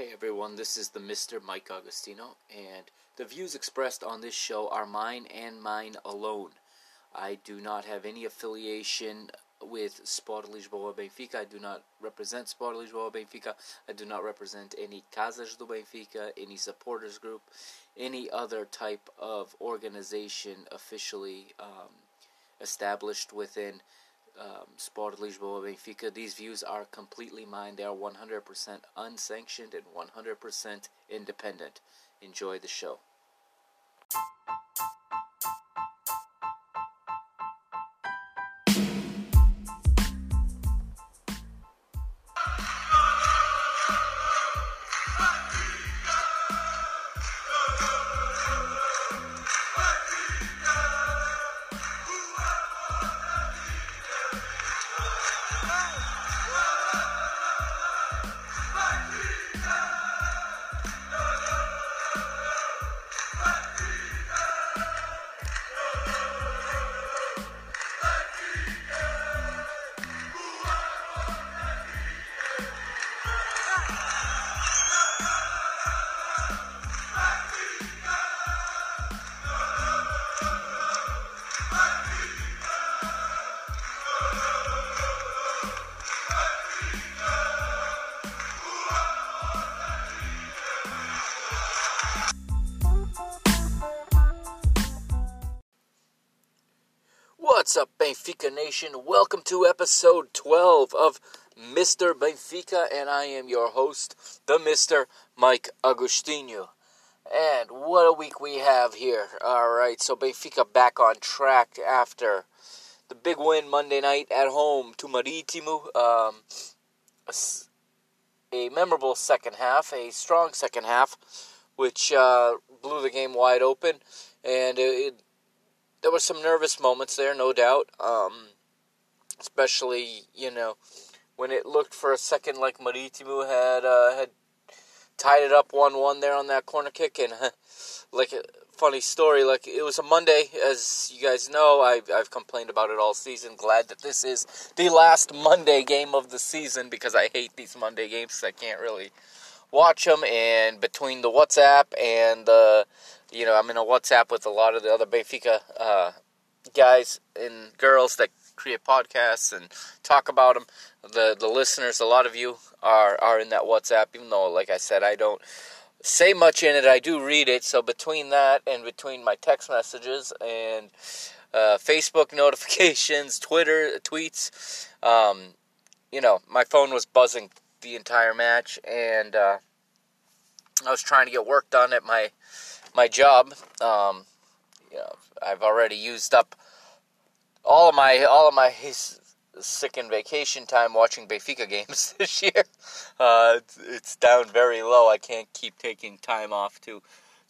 Hey everyone, this is the Mr. Mike Agostino, and the views expressed on this show are mine and mine alone. I do not have any affiliation with Sport Lisboa Benfica. I do not represent Sport Lisboa Benfica. I do not represent any Casas do Benfica, any supporters group, any other type of organization officially um, established within um, Sport Lisboa Benfica. These views are completely mine. They are 100% unsanctioned and 100% independent. Enjoy the show. Benfica Nation? Welcome to episode 12 of Mr. Benfica, and I am your host, the Mr. Mike Agostinho. And what a week we have here. Alright, so Benfica back on track after the big win Monday night at home to Marítimo. Um, a, a memorable second half, a strong second half, which uh, blew the game wide open, and it, it there were some nervous moments there, no doubt. Um, especially, you know, when it looked for a second like Marítimo had uh, had tied it up one one there on that corner kick, and like a funny story, like it was a Monday, as you guys know. I've I've complained about it all season. Glad that this is the last Monday game of the season because I hate these Monday games. I can't really watch them, and between the WhatsApp and the you know, I'm in a WhatsApp with a lot of the other Benfica uh, guys and girls that create podcasts and talk about them. The the listeners, a lot of you are are in that WhatsApp, even though, like I said, I don't say much in it. I do read it. So between that and between my text messages and uh, Facebook notifications, Twitter tweets, um, you know, my phone was buzzing the entire match, and uh, I was trying to get work done at my my job. Um, I've already used up all of my all of my sick and vacation time watching Benfica games this year. Uh, it's, it's, down very low. I can't keep taking time off to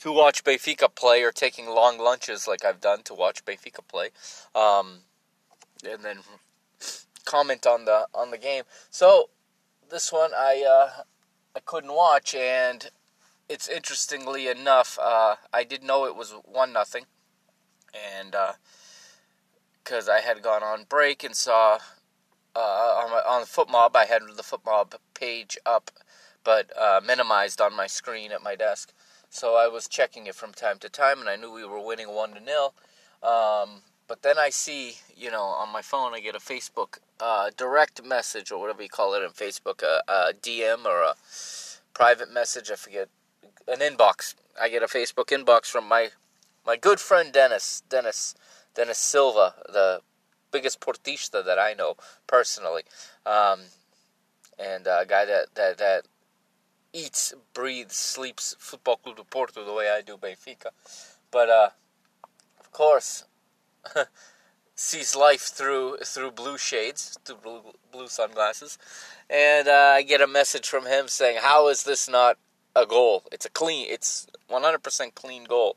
to watch Benfica play or taking long lunches like I've done to watch Benfica play, um, and then comment on the on the game. So this one I uh, I couldn't watch, and it's interestingly enough, uh, I did know it was one nothing, and because uh, I had gone on break and saw uh, on, my, on the FotMob, I had the FotMob page up, but uh, minimized on my screen at my desk. So I was checking it from time to time, and I knew we were winning one to nil. Um, but then I see, you know, on my phone, I get a Facebook uh, direct message or whatever you call it in Facebook, a, a DM or a private message. I forget an inbox. I get a Facebook inbox from my my good friend Dennis Dennis Dennis Silva, the biggest portista that I know personally, um, and a guy that that that eats, breathes, sleeps Football Club do Porto the way I do Benfica, but uh, of course. sees life through through blue shades, through blue, blue sunglasses, and uh, I get a message from him saying, "How is this not a goal. It's a clean. It's 100% clean goal,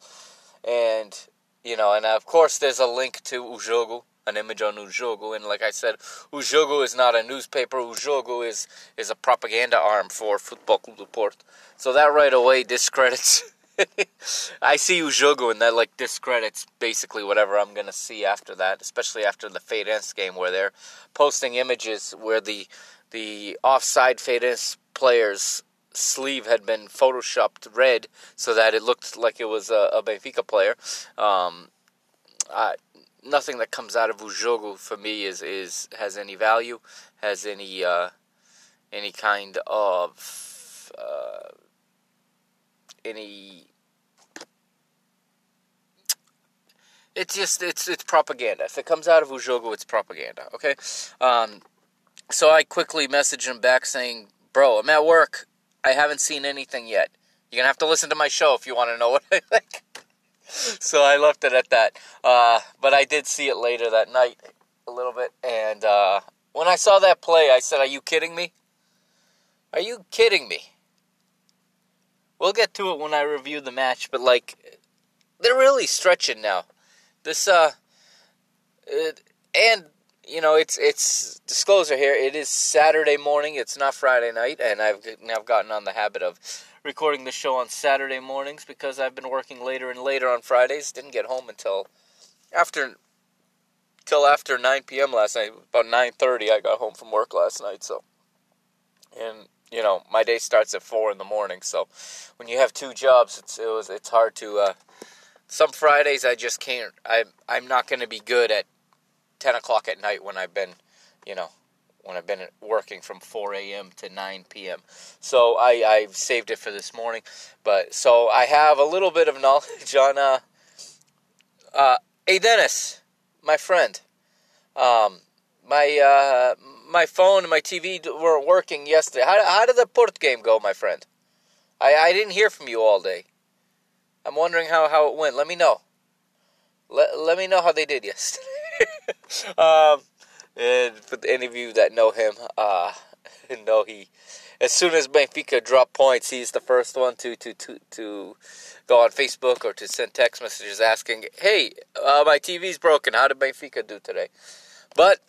and you know, and of course, there's a link to O Jogo, an image on O Jogo, and like I said, O Jogo is not a newspaper. O Jogo is is a propaganda arm for Football Club do. So that right away discredits. I see O Jogo, and that like discredits basically whatever I'm gonna see after that, especially after the Feirense game where they're posting images where the the offside Feirense players sleeve had been photoshopped red so that it looked like it was a, a Benfica player. Um, I, nothing that comes out of O Jogo for me is, is has any value, has any uh, any kind of uh, any. It's just it's it's propaganda. If it comes out of O Jogo, it's propaganda. Okay, um, so I quickly messaged him back saying, "Bro, I'm at work. I haven't seen anything yet. You're gonna have to listen to my show if you want to know what I think." so I left it at that. Uh, but I did see it later that night a little bit, and uh, when I saw that play, I said, "Are you kidding me? Are you kidding me?" We'll get to it when I review the match, but like, they're really stretching now. This uh, it, and you know, it's it's disclosure here. It is Saturday morning. It's not Friday night, and I've now gotten on the habit of recording the show on Saturday mornings because I've been working later and later on Fridays. Didn't get home until after till after 9 p.m. last night. About 9:30, I got home from work last night. So, and you know, my day starts at four in the morning. So, when you have two jobs, it's it was it's hard to. Uh, some Fridays I just can't. I I'm not going to be good at 10 o'clock at night when I've been, you know, when I've been working from 4 a.m. to 9 p.m. So I, I've saved it for this morning. But so I have a little bit of knowledge on, uh, uh, hey Dennis, my friend, um, my, uh, my phone and my TV weren't working yesterday. How, how did the Port game go, my friend? I, I didn't hear from you all day. I'm wondering how, how it went. Let me know. Let, let me know how they did yesterday. um, and for any of you that know him, uh, know he, as soon as Benfica drop points, he's the first one to to to to go on Facebook or to send text messages asking, "Hey, uh, my TV's broken. How did Benfica do today?" But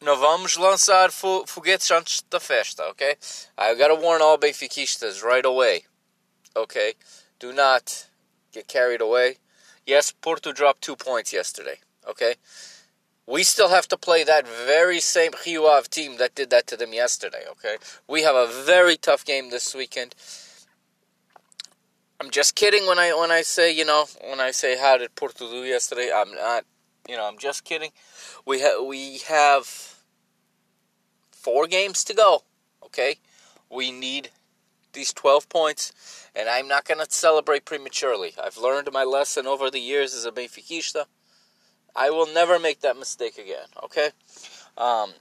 não vamos lançar foguetes antes da festa, okay? I gotta warn all Benfiquistas right away, okay? Do not get carried away. Yes, Porto dropped two points yesterday, okay? We still have to play that very same Rio team that did that to them yesterday, okay? We have a very tough game this weekend. I'm just kidding when I when I say, you know, when I say how did Porto do yesterday? I'm not, you know, I'm just kidding. We ha- we have four games to go, okay? We need these 12 points, and I'm not going to celebrate prematurely. I've learned my lesson over the years as a Benfiquista. I will never make that mistake again. Okay, um,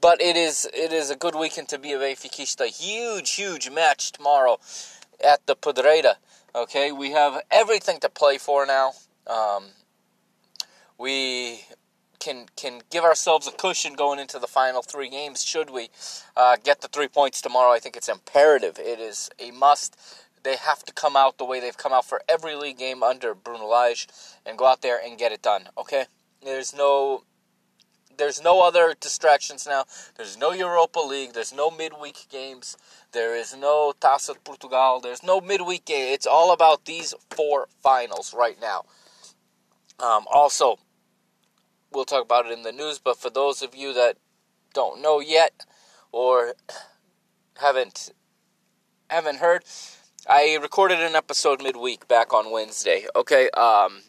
but it is it is a good weekend to be a Benfiquista. Huge, huge match tomorrow at the Pedreira. Okay, we have everything to play for now. Um, we can can give ourselves a cushion going into the final three games. Should we uh, get the three points tomorrow? I think it's imperative. It is a must. They have to come out the way they've come out for every league game under Bruno Lage and go out there and get it done. Okay, there's no there's no other distractions now. There's no Europa League. There's no midweek games. There is no Taça de Portugal. There's no midweek game. It's all about these four finals right now. Um, also, we'll talk about it in the news. But for those of you that don't know yet or haven't haven't heard, I recorded an episode midweek back on Wednesday. Okay, um,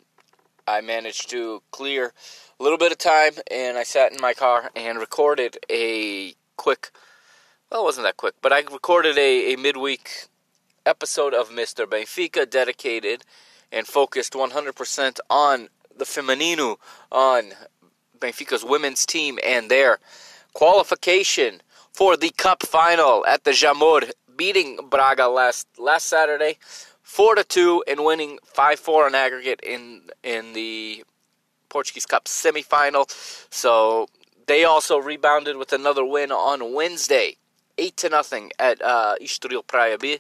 I managed to clear a little bit of time and I sat in my car and recorded a quick, well, it wasn't that quick, but I recorded a, a midweek episode of Mr. Benfica dedicated and focused 100% on the Feminino, on Benfica's women's team and their qualification for the cup final at the Jamor, beating Braga last last Saturday four to two and winning five four on aggregate in in the Portuguese Cup semifinal. So they also rebounded with another win on Wednesday, eight to nothing at uh, Estoril Praia B.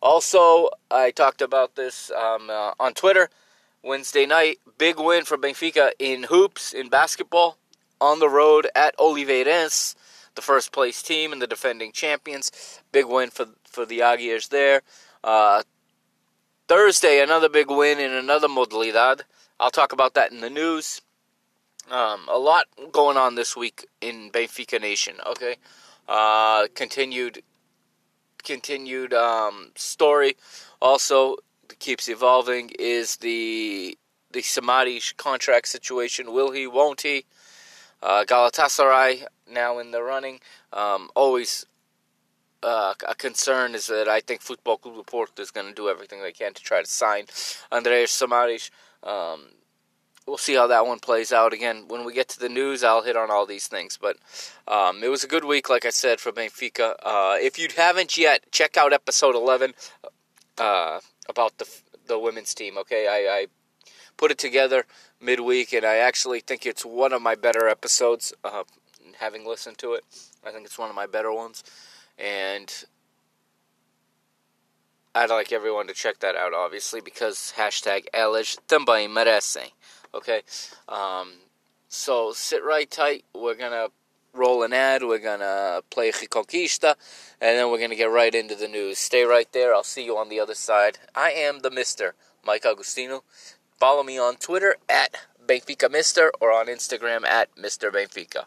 Also, I talked about this um, uh, on Twitter. Wednesday night, big win for Benfica in hoops in basketball on the road at Oliveirense, the first place team and the defending champions. Big win for for the Águias there. Uh, Thursday, another big win in another modalidad. I'll talk about that in the news. Um, a lot going on this week in Benfica Nation. Okay, uh, continued continued um, story. Also, keeps evolving is the the Samaris contract situation. Will he? Won't he? Uh, Galatasaray now in the running. Um, always uh, a concern is that I think Football Club Porto is going to do everything they can to try to sign Andreas Samaris. Um, we'll see how that one plays out. Again, when we get to the news, I'll hit on all these things. But um, it was a good week, like I said, for Benfica. Uh, if you haven't yet, check out episode 11 uh, about the the women's team. Okay, I, I put it together midweek, and I actually think it's one of my better episodes. Uh, having listened to it, I think it's one of my better ones, and I'd like everyone to check that out, obviously, because hashtag Elas também merecem. Okay, um, so sit right tight. We're gonna roll an ad. We're gonna play Reconquista, and then we're gonna get right into the news. Stay right there. I'll see you on the other side. I am the Mister Mike Agustino. Follow me on Twitter at Benfica Mister or on Instagram at Mister Benfica.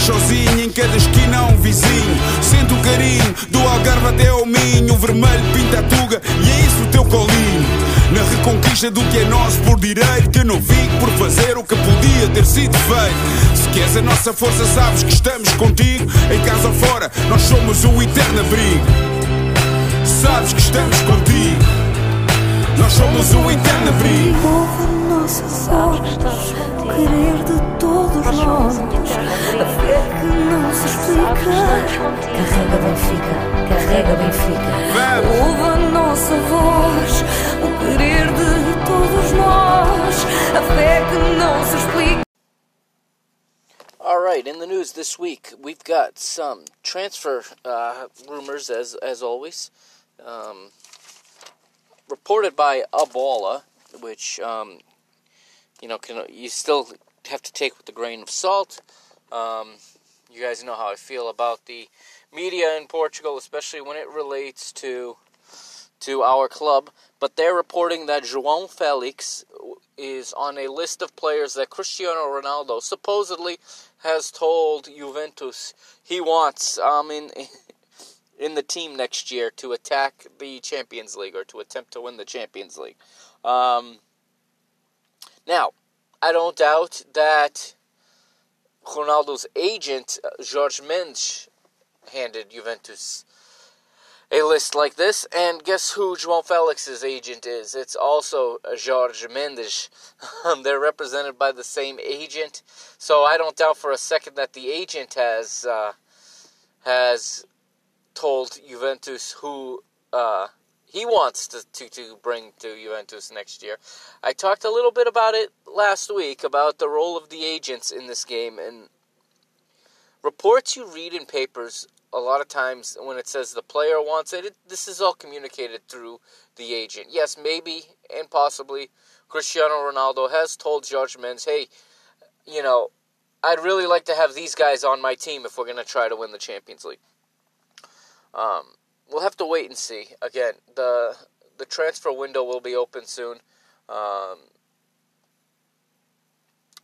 Sozinho. Em cada esquina um vizinho. Sente o carinho do Algarve até ao Minho. O vermelho pinta a tuga e é isso o teu colinho. Na reconquista do que é nosso por direito, que não fico por fazer o que podia ter sido feito. Se queres a nossa força, sabes que estamos contigo. Em casa ou fora, nós somos o eterno abrigo. Sabes que estamos contigo. Nós somos o eterno abrigo. Ouve a nossa voz, o querer de todos nós. A fé que não se explica. Carrega Benfica, carrega Benfica. Ouve a nossa voz, o querer de todos nós. A fé que não se explica. All right, in the news this week, we've got some transfer uh, rumors, as as always, um, reported by A Bola, which um, you know can you still have to take with a grain of salt. Um, you guys know how I feel about the media in Portugal, especially when it relates to to our club. But they're reporting that João Felix is on a list of players that Cristiano Ronaldo supposedly has told Juventus he wants um, in in the team next year to attack the Champions League or to attempt to win the Champions League. Um, now, I don't doubt that Ronaldo's agent, uh, Jorge Mendes, handed Juventus a list like this. And guess who João Felix's agent is? It's also Jorge Mendes. Um, They're represented by the same agent. So I don't doubt for a second that the agent has uh, has told Juventus who uh, he wants to, to, to bring to Juventus next year. I talked a little bit about it last week about the role of the agents in this game and reports you read in papers a lot of times when it says the player wants it, it this is all communicated through the agent. Yes, maybe and possibly Cristiano Ronaldo has told George hey, you know, I'd really like to have these guys on my team if we're going to try to win the Champions League. Um, we'll have to wait and see. Again, the the transfer window will be open soon. Um,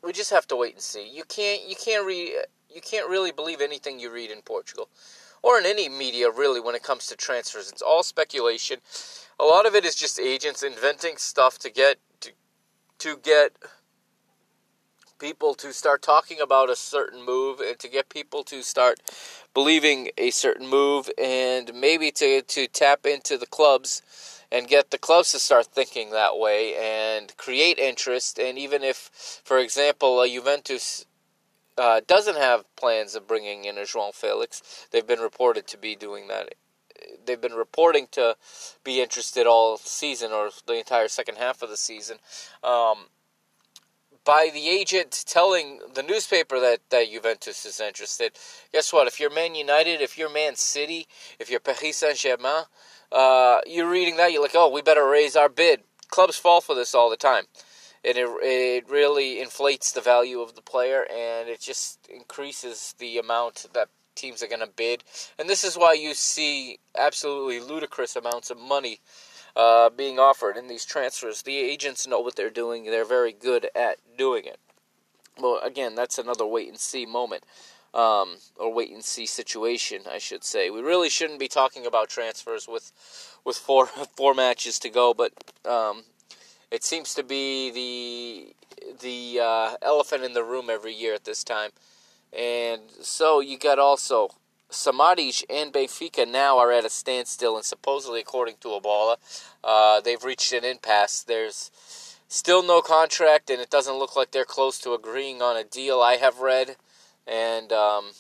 we just have to wait and see. You can't you can't read you can't really believe anything you read in Portugal or in any media really when it comes to transfers. It's all speculation. A lot of it is just agents inventing stuff to get to, to get people to start talking about a certain move and to get people to start believing a certain move and maybe to, to tap into the clubs and get the clubs to start thinking that way and create interest. And even if, for example, a Juventus uh, doesn't have plans of bringing in a João Felix, they've been reported to be doing that. They've been reporting to be interested all season or the entire second half of the season. Um, by the agent telling the newspaper that, that Juventus is interested. Guess what? If you're Man United, if you're Man City, if you're Paris Saint Germain, uh, you're reading that, you're like, oh, we better raise our bid. Clubs fall for this all the time. And it, it really inflates the value of the player and it just increases the amount that teams are going to bid. And this is why you see absolutely ludicrous amounts of money uh, being offered in these transfers. The agents know what they're doing, they're very good at doing it. Well, again, that's another wait and see moment. Um, or wait and see situation, I should say. We really shouldn't be talking about transfers with with four four matches to go, but um, it seems to be the the uh, elephant in the room every year at this time. And so you got also Samaris and Benfica now are at a standstill, and supposedly, according to A Bola, uh, they've reached an impasse. There's still no contract, and it doesn't look like they're close to agreeing on a deal. I have read, and um,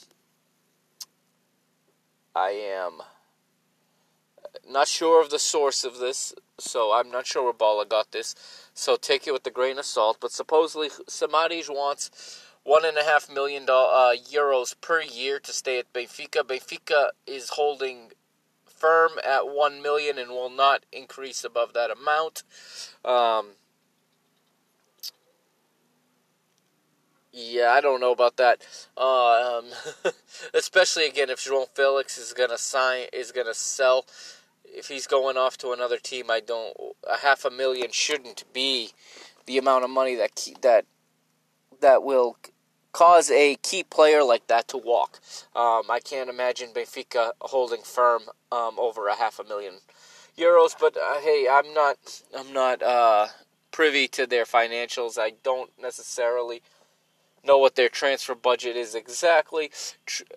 I am not sure of the source of this, so I'm not sure where Bola got this. So take it with a grain of salt. But supposedly, Samaris wants one and a half million uh, euros per year to stay at Benfica. Benfica is holding firm at one million and will not increase above that amount. Um, yeah, I don't know about that. Uh, um, especially again, if João Felix is gonna sign, is gonna sell. If he's going off to another team, I don't. A half a million shouldn't be the amount of money that that that will cause a key player like that to walk. Um, I can't imagine Benfica holding firm um, over a half a million euros. But uh, hey, I'm not I'm not uh, privy to their financials. I don't necessarily know what their transfer budget is exactly,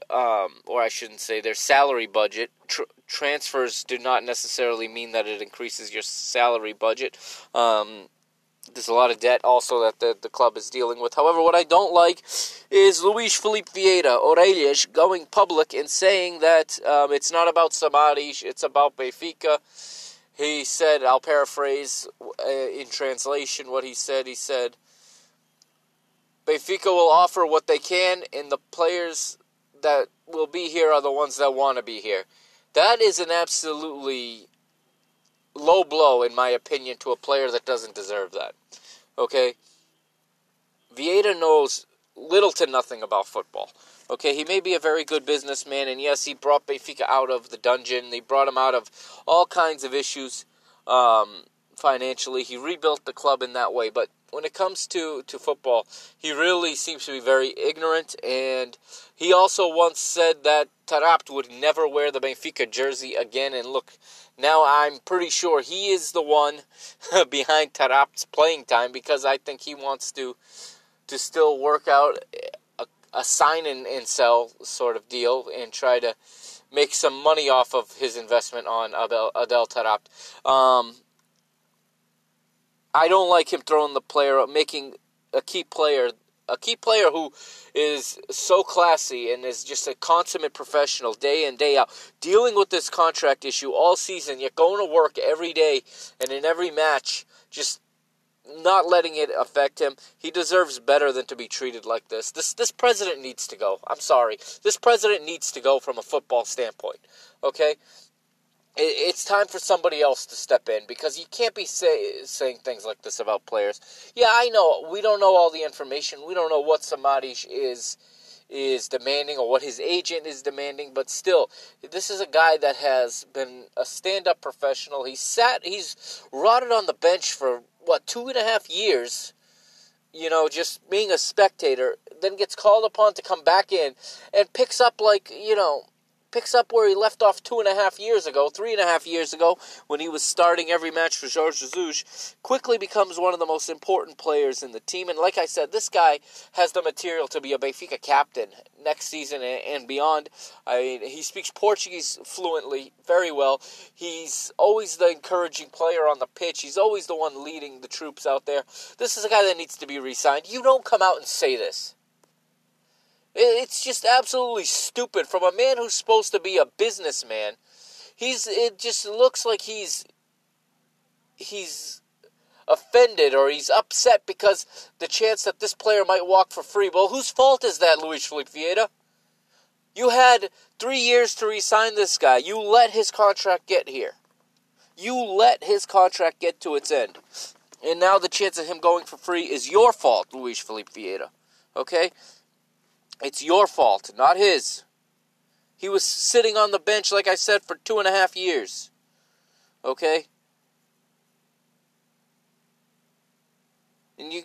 um, or I shouldn't say their salary budget. Tr- transfers do not necessarily mean that it increases your salary budget. Um, there's a lot of debt also that the, the club is dealing with. However, what I don't like is Luis Filipe Vieira, Orelhas, going public and saying that um, it's not about Samaris, it's about Benfica. He said, I'll paraphrase uh, in translation what he said. He said, Benfica will offer what they can, and the players that will be here are the ones that want to be here. That is an absolutely low blow, in my opinion, to a player that doesn't deserve that. Okay? Vieira knows little to nothing about football. Okay, he may be a very good businessman, and yes, he brought Benfica out of the dungeon. They brought him out of all kinds of issues um, financially. He rebuilt the club in that way, but when it comes to, to football, he really seems to be very ignorant. And he also once said that Taarabt would never wear the Benfica jersey again. And look, now I'm pretty sure he is the one behind Taarabt's playing time because I think he wants to to still work out a, a sign and, and sell sort of deal and try to make some money off of his investment on Adel, Adel Taarabt. Um, I don't like him throwing the player up, making a key player a key player who is so classy and is just a consummate professional day in day out dealing with this contract issue all season yet going to work every day and in every match just not letting it affect him. He deserves better than to be treated like this. This this president needs to go. I'm sorry. This president needs to go from a football standpoint okay it's time for somebody else to step in because you can't be say, saying things like this about players. Yeah, I know we don't know all the information. We don't know what Samaris is is demanding or what his agent is demanding, but still, this is a guy that has been a stand-up professional. He sat, he's rotted on the bench for what two and a half years, you know, just being a spectator, then gets called upon to come back in and picks up like, you know, picks up where he left off two and a half years ago, three and a half years ago, when he was starting every match for Jorge Jesus, quickly becomes one of the most important players in the team. And like I said, this guy has the material to be a Benfica captain next season and beyond. I mean, he speaks Portuguese fluently, very well. He's always the encouraging player on the pitch. He's always the one leading the troops out there. This is a guy that needs to be re-signed. You don't come out and say this. It's just absolutely stupid from a man who's supposed to be a businessman. He's it just looks like he's he's offended or he's upset because the chance that this player might walk for free. Well, whose fault is that, Luis Filipe Vieira? You had three years to resign this guy. You let his contract get here. You let his contract get to its end. And now the chance of him going for free is your fault, Luis Filipe Vieira. Okay? It's your fault, not his. He was sitting on the bench, like I said, for two and a half years. Okay? And you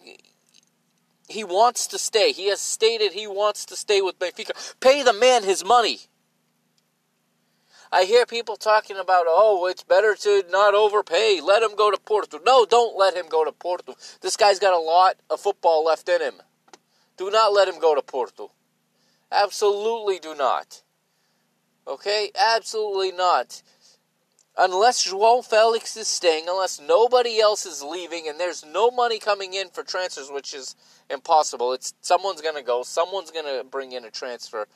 he wants to stay. He has stated he wants to stay with Benfica. Pay the man his money. I hear people talking about, oh, it's better to not overpay. Let him go to Porto. No, don't let him go to Porto. This guy's got a lot of football left in him. Do not let him go to Porto. Absolutely do not. Okay? Absolutely not. Unless João Felix is staying, unless nobody else is leaving, and there's no money coming in for transfers, which is impossible. It's someone's gonna go, someone's gonna bring in a transfer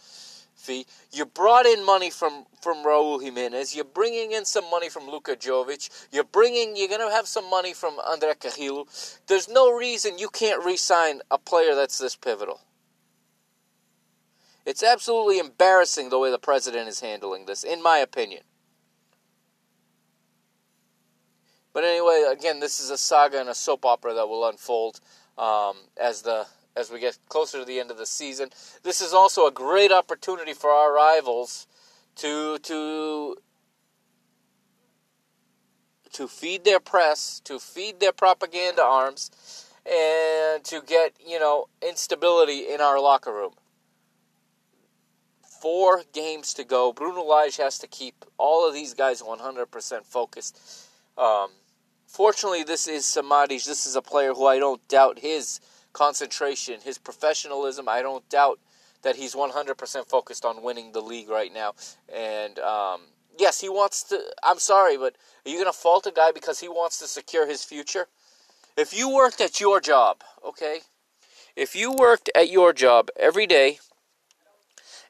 fee. You brought in money from from Raul Jimenez. You're bringing in some money from Luka Jovic. You're bringing. You're gonna have some money from Andre Carrillo. There's no reason you can't re-sign a player that's this pivotal. It's absolutely embarrassing the way the president is handling this, in my opinion. But anyway, again, this is a saga and a soap opera that will unfold um, as the as we get closer to the end of the season. This is also a great opportunity for our rivals to to to feed their press, to feed their propaganda arms, and to get you know instability in our locker room four games to go. Bruno Lage has to keep all of these guys 100% focused. Um, fortunately, this is Samaris. This is a player who I don't doubt his concentration, his professionalism. I don't doubt that he's 100% focused on winning the league right now. And um, yes, he wants to. I'm sorry, but are you going to fault a guy because he wants to secure his future? If you worked at your job, okay? If you worked at your job every day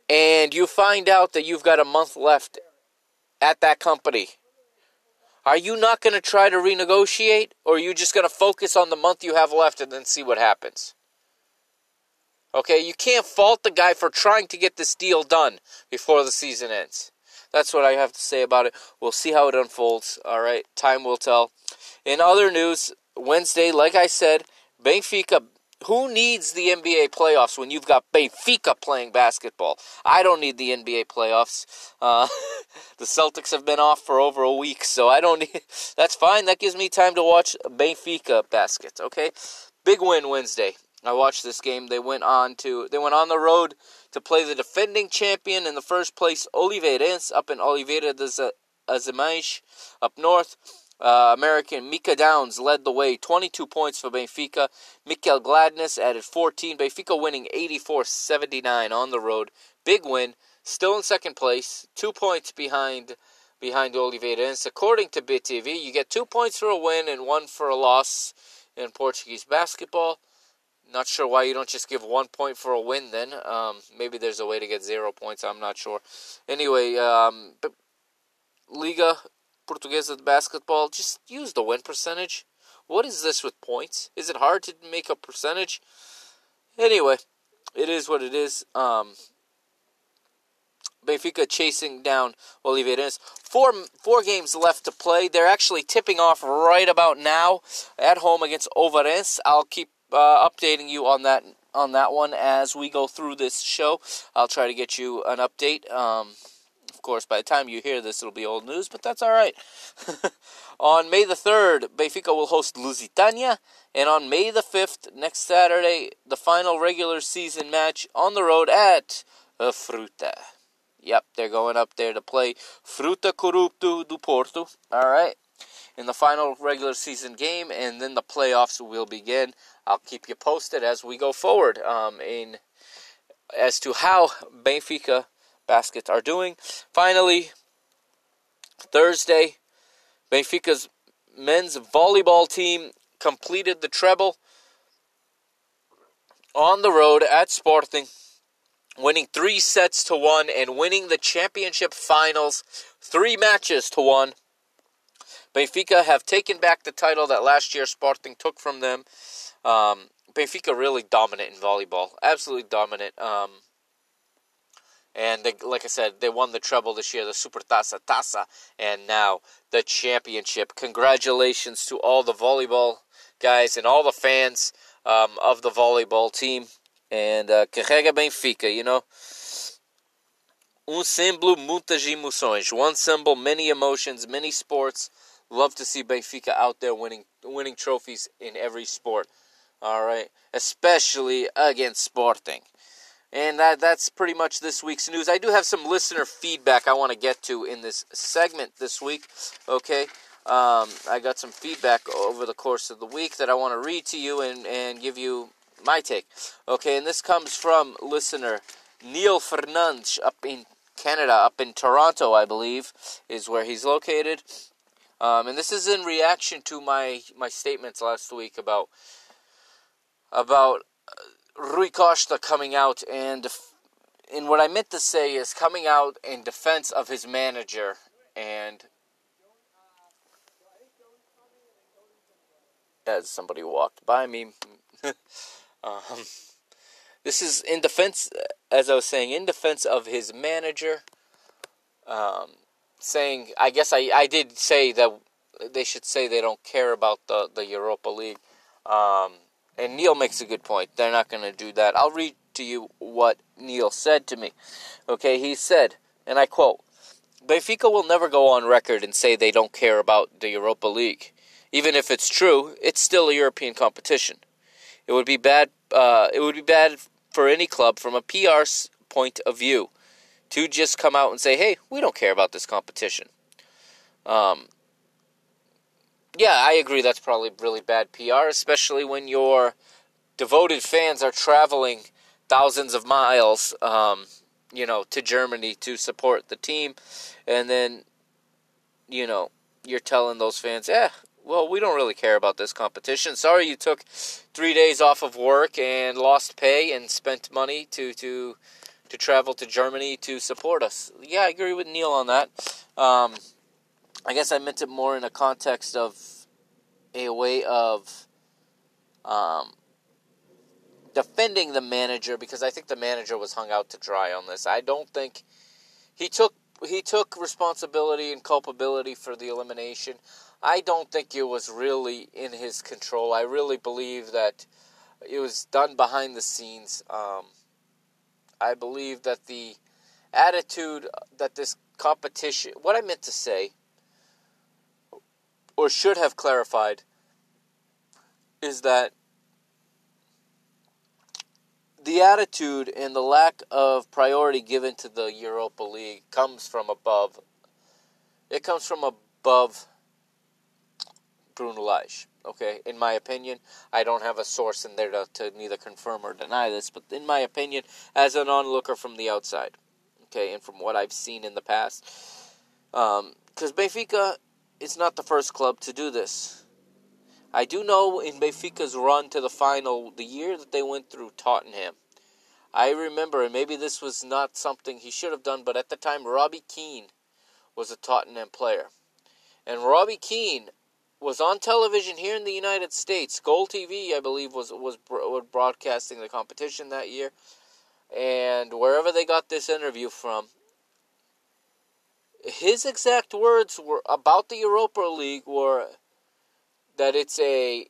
and you find out that you've got a month left at that company, are you not going to try to renegotiate, or are you just going to focus on the month you have left and then see what happens? Okay, you can't fault the guy for trying to get this deal done before the season ends. That's what I have to say about it. We'll see how it unfolds. All right, time will tell. In other news, Wednesday, like I said, Benfica who needs the NBA playoffs when you've got Benfica playing basketball? I don't need the NBA playoffs. Uh, the Celtics have been off for over a week, so I don't need. That's fine. That gives me time to watch Benfica basket. Okay, big win Wednesday. I watched this game. They went on to they went on the road to play the defending champion in the first place, Oliveirense, up in Oliveira de Azeméis, up north. Uh, American Micah Downs led the way, 22 points for Benfica. Mickell Gladness added 14. Benfica winning 84 79 on the road. Big win. Still in second place, two points behind behind Oliveirense. According to BTV, you get two points for a win and one for a loss in Portuguese basketball. Not sure why you don't just give one point for a win then. Um, maybe there's a way to get zero points. I'm not sure. Anyway, um, Liga Portuguesa de basketball, just use the win percentage. What is this with points? Is it hard to make a percentage? Anyway, it is what it is. Um, Benfica chasing down Oliveirense. Four four games left to play. They're actually tipping off right about now at home against Ovarense. I'll keep uh, updating you on that on that one as we go through this show. I'll try to get you an update. Um, Of course, by the time you hear this, it'll be old news, but that's all right. on May the 3rd, Benfica will host Lusitania, and on May the 5th, next Saturday, the final regular season match on the road at uh, Fruta. Yep, they're going up there to play Fruta Corrupto do Porto. All right. In the final regular season game, and then the playoffs will begin. I'll keep you posted as we go forward um, in as to how Benfica baskets are doing. Finally, Thursday, Benfica's men's volleyball team completed the treble on the road at Sporting, winning three sets to one and winning the championship finals three matches to one. Benfica have taken back the title that last year Sporting took from them. Um, Benfica really dominant in volleyball, absolutely dominant. Um, and they, like I said, they won the treble this year, the Super Taça Taça, and now the championship. Congratulations to all the volleyball guys and all the fans um, of the volleyball team. And uh, carrega Benfica, you know. Um símbolo, muitas emoções. One symbol, many emotions, many sports. Love to see Benfica out there winning winning trophies in every sport. All right, especially against Sporting. And that, that's pretty much this week's news. I do have some listener feedback I want to get to in this segment this week. Okay. Um, I got some feedback over the course of the week that I want to read to you and, and give you my take. Okay. And this comes from listener Neil Fernandes up in Canada, up in Toronto, I believe, is where he's located. Um, and this is in reaction to my, my statements last week about about Rui Costa coming out and and what I meant to say is coming out in defense of his manager and as somebody walked by me um, this is in defense as I was saying in defense of his manager um, saying I guess I, I did say that they should say they don't care about the, the Europa League um, and Neil makes a good point. They're not going to do that. I'll read to you what Neil said to me. Okay, he said, and I quote Benfica will never go on record and say they don't care about the Europa League. Even if it's true, it's still a European competition. It would be bad. Uh, it would be bad for any club from a PR point of view to just come out and say, "Hey, we don't care about this competition." Um, yeah, I agree that's probably really bad PR, especially when your devoted fans are traveling thousands of miles, um, you know, to Germany to support the team, and then, you know, you're telling those fans, yeah, well, we don't really care about this competition. Sorry you took three days off of work and lost pay and spent money to to to travel to Germany to support us. Yeah, I agree with Neil on that. Um, I guess I meant it more in a context of a way of um, defending the manager because I think the manager was hung out to dry on this. I don't think he took he took responsibility and culpability for the elimination. I don't think it was really in his control. I really believe that it was done behind the scenes. Um, I believe that the attitude that this competition, what I meant to say, or should have clarified, is that the attitude and the lack of priority given to the Europa League comes from above. It comes from above Bruno Lage. Okay, in my opinion, I don't have a source in there to, to neither confirm or deny this, but in my opinion, as an onlooker from the outside, okay, and from what I've seen in the past, because um, Benfica is not the first club to do this. I do know in Benfica's run to the final, the year that they went through Tottenham, I remember, and maybe this was not something he should have done, but at the time, Robbie Keane was a Tottenham player. And Robbie Keane was on television here in the United States. Goal TV, I believe, was was broadcasting the competition that year, and wherever they got this interview from, his exact words were about the Europa League were that it's a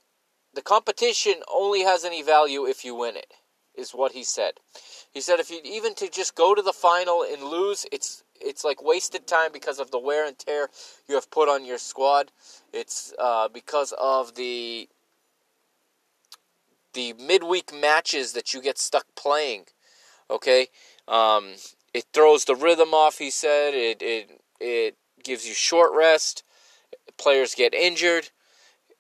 the competition only has any value if you win it is what he said. He said if you even to just go to the final and lose, it's it's like wasted time because of the wear and tear you have put on your squad. It's uh, because of the the midweek matches that you get stuck playing. Okay, um, it throws the rhythm off. He said it it it gives you short rest. Players get injured.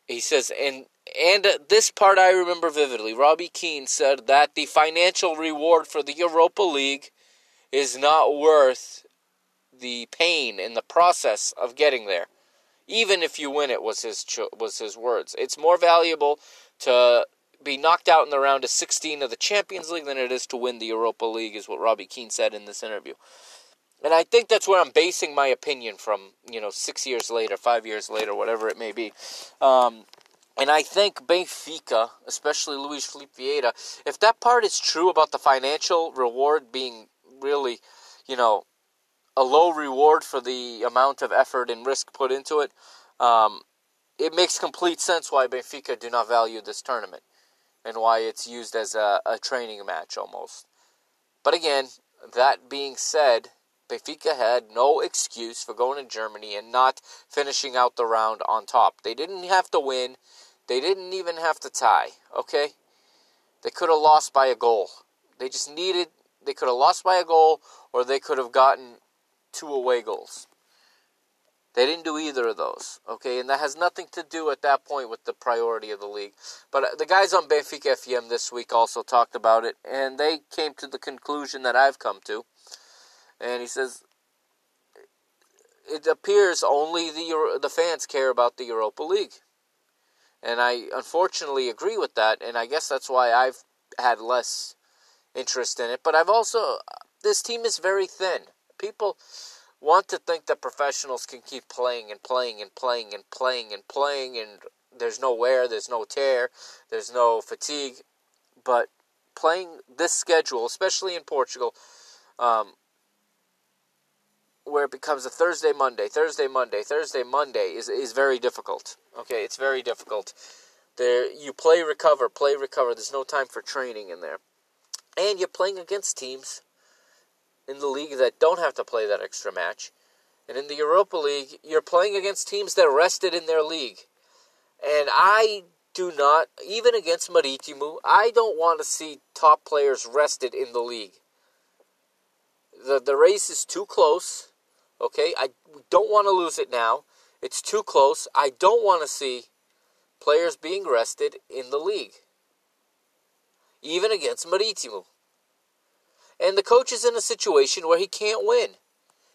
He says, and and this part I remember vividly. Robbie Keane said that the financial reward for the Europa League is not worth the pain in the process of getting there. Even if you win it was his was his words. It's more valuable to be knocked out in the round of 16 of the Champions League than it is to win the Europa League is what Robbie Keane said in this interview. And I think that's where I'm basing my opinion from, you know, 6 years later, 5 years later, whatever it may be. Um, and I think Benfica, especially Luis Filipe Vieira, if that part is true about the financial reward being really, you know, a low reward for the amount of effort and risk put into it, um, it makes complete sense why Benfica do not value this tournament and why it's used as a, a training match almost. But again, that being said, Benfica had no excuse for going to Germany and not finishing out the round on top. They didn't have to win. They didn't even have to tie, okay? They could have lost by a goal. They just needed, they could have lost by a goal or they could have gotten two away goals. They didn't do either of those, okay? And that has nothing to do at that point with the priority of the league. But uh, the guys on Benfica FM this week also talked about it, and they came to the conclusion that I've come to. And he says, it appears only the Euro- the fans care about the Europa League. And I unfortunately agree with that, and I guess that's why I've had less interest in it. But I've also, this team is very thin. People want to think that professionals can keep playing and playing and playing and playing and playing, and there's no wear, there's no tear, there's no fatigue. But playing this schedule, especially in Portugal, um, where it becomes a Thursday, Monday, Thursday, Monday, Thursday, Monday is is very difficult. Okay, it's very difficult. There, you play, recover, play, recover. There's no time for training in there, and you're playing against teams in the league that don't have to play that extra match, and in the Europa League, you're playing against teams that rested in their league, and I do not, even against Marítimo, I don't want to see top players rested in the league. The the race is too close. Okay, I don't want to lose it now. It's too close. I don't want to see players being rested in the league, even against Marítimo. And the coach is in a situation where he can't win.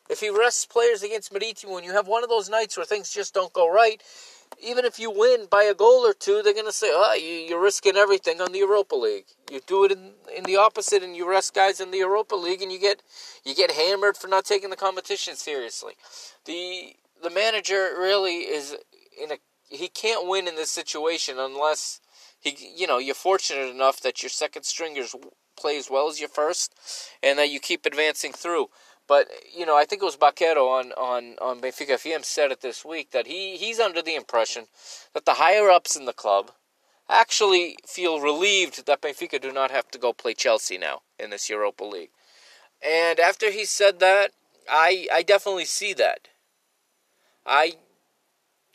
If he rests players against Marítimo and you have one of those nights where things just don't go right, even if you win by a goal or two, they're going to say, oh, you, are risking everything on the Europa League. You do it in, in the opposite and you rest guys in the Europa League and you get you get hammered for not taking the competition seriously. The the manager really is in a he can't win in this situation unless he you know, you're fortunate enough that your second stringers play as well as your first and that you keep advancing through. But you know, I think it was Baquero on on on Benfica FM said it this week that he he's under the impression that the higher ups in the club actually feel relieved that Benfica do not have to go play Chelsea now in this Europa League. And after he said that, I I definitely see that. I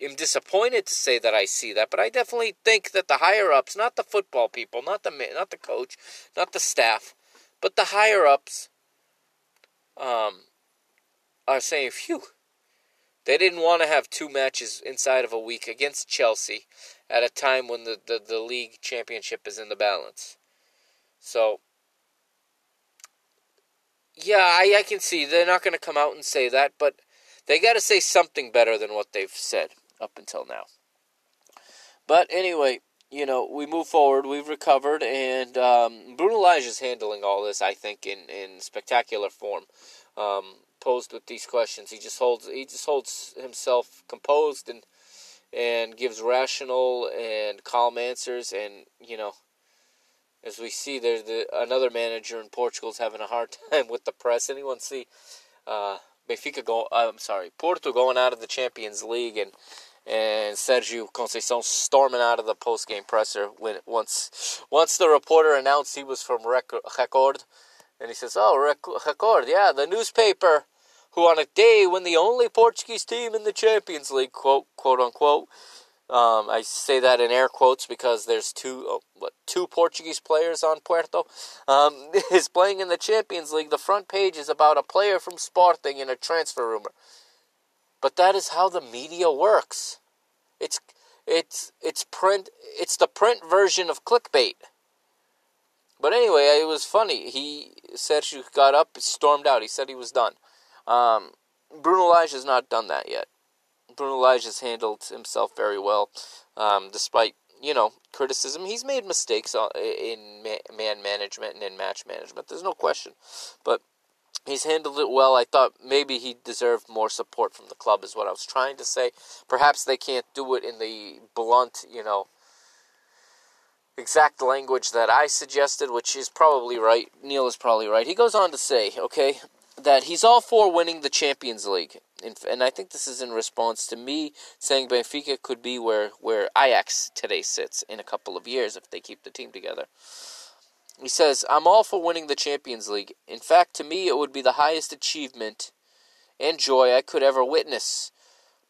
am disappointed to say that I see that, but I definitely think that the higher ups, not the football people, not the not the coach, not the staff, but the higher ups um, are saying, phew, they didn't want to have two matches inside of a week against Chelsea at a time when the, the, the league championship is in the balance. So, yeah, I, I can see they're not going to come out and say that, but they got to say something better than what they've said up until now. But anyway, you know, we move forward. We've recovered, and um, Bruno Lage is handling all this, I think, in, in spectacular form. Um, posed with these questions, he just holds he just holds himself composed and and gives rational and calm answers. And you know, as we see, there's the another manager in Portugal is having a hard time with the press. Anyone see uh, Benfica go? I'm sorry, Porto going out of the Champions League and and Sergio Conceição storming out of the post game presser when once once the reporter announced he was from Record, and he says, "Oh, Record, yeah, the newspaper who on a day when the only Portuguese team in the Champions League, quote, quote unquote, um, I say that in air quotes because there's two oh, what, two Portuguese players on Porto. Um, is playing in the Champions League. The front page is about a player from Sporting in a transfer rumor. But that is how the media works. It's it's it's print. It's the print version of clickbait. But anyway, it was funny. He said she got up, stormed out. He said he was done. Um, Bruno Lage has not done that yet. Bruno Lage has handled himself very well, um, despite you know criticism. He's made mistakes in man management and in match management. There's no question, but he's handled it well. I thought maybe he deserved more support from the club, is what I was trying to say. Perhaps they can't do it in the blunt, you know, exact language that I suggested, which is probably right. Neil is probably right. He goes on to say, okay, that he's all for winning the Champions League. And I think this is in response to me saying Benfica could be where, where Ajax today sits in a couple of years if they keep the team together. He says, I'm all for winning the Champions League. In fact, to me, it would be the highest achievement and joy I could ever witness.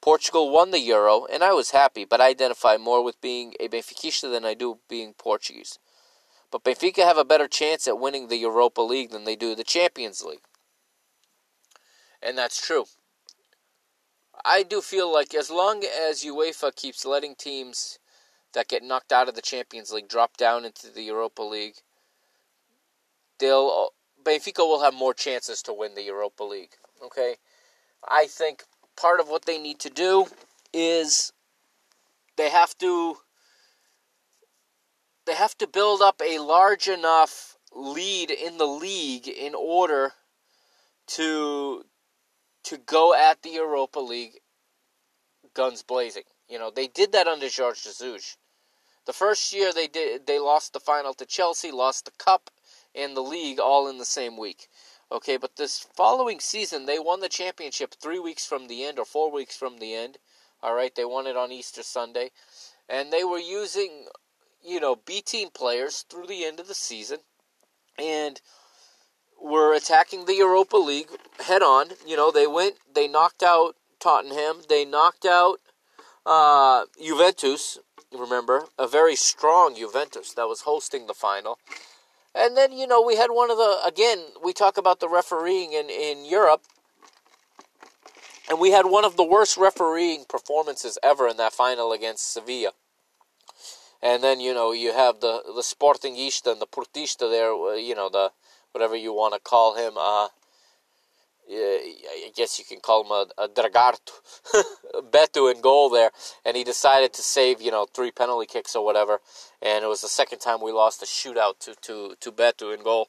Portugal won the Euro, and I was happy, but I identify more with being a Benfica than I do being Portuguese. But Benfica have a better chance at winning the Europa League than they do the Champions League. And that's true. I do feel like as long as UEFA keeps letting teams that get knocked out of the Champions League drop down into the Europa League, they'll Benfica will have more chances to win the Europa League. Okay, I think part of what they need to do is they have to they have to build up a large enough lead in the league in order to to go at the Europa League guns blazing. You know, they did that under Jorge Jesus. The first year they did they lost the final to Chelsea, lost the cup and the league all in the same week. Okay, but this following season they won the championship 3 weeks from the end or 4 weeks from the end. All right, they won it on Easter Sunday and they were using you know, B team players through the end of the season and were attacking the Europa League head on. You know, they went, they knocked out Tottenham, they knocked out uh, Juventus. Remember, a very strong Juventus that was hosting the final. And then, you know, we had one of the, again, we talk about the refereeing in, in Europe. And we had one of the worst refereeing performances ever in that final against Sevilla. And then, you know, you have the, the Sportingista and the Portista there, uh, you know, the whatever you want to call him. Uh, I guess you can call him a, a Dragarto, Beto in goal there, and he decided to save you know three penalty kicks or whatever, and it was the second time we lost a shootout to to to Beto in goal,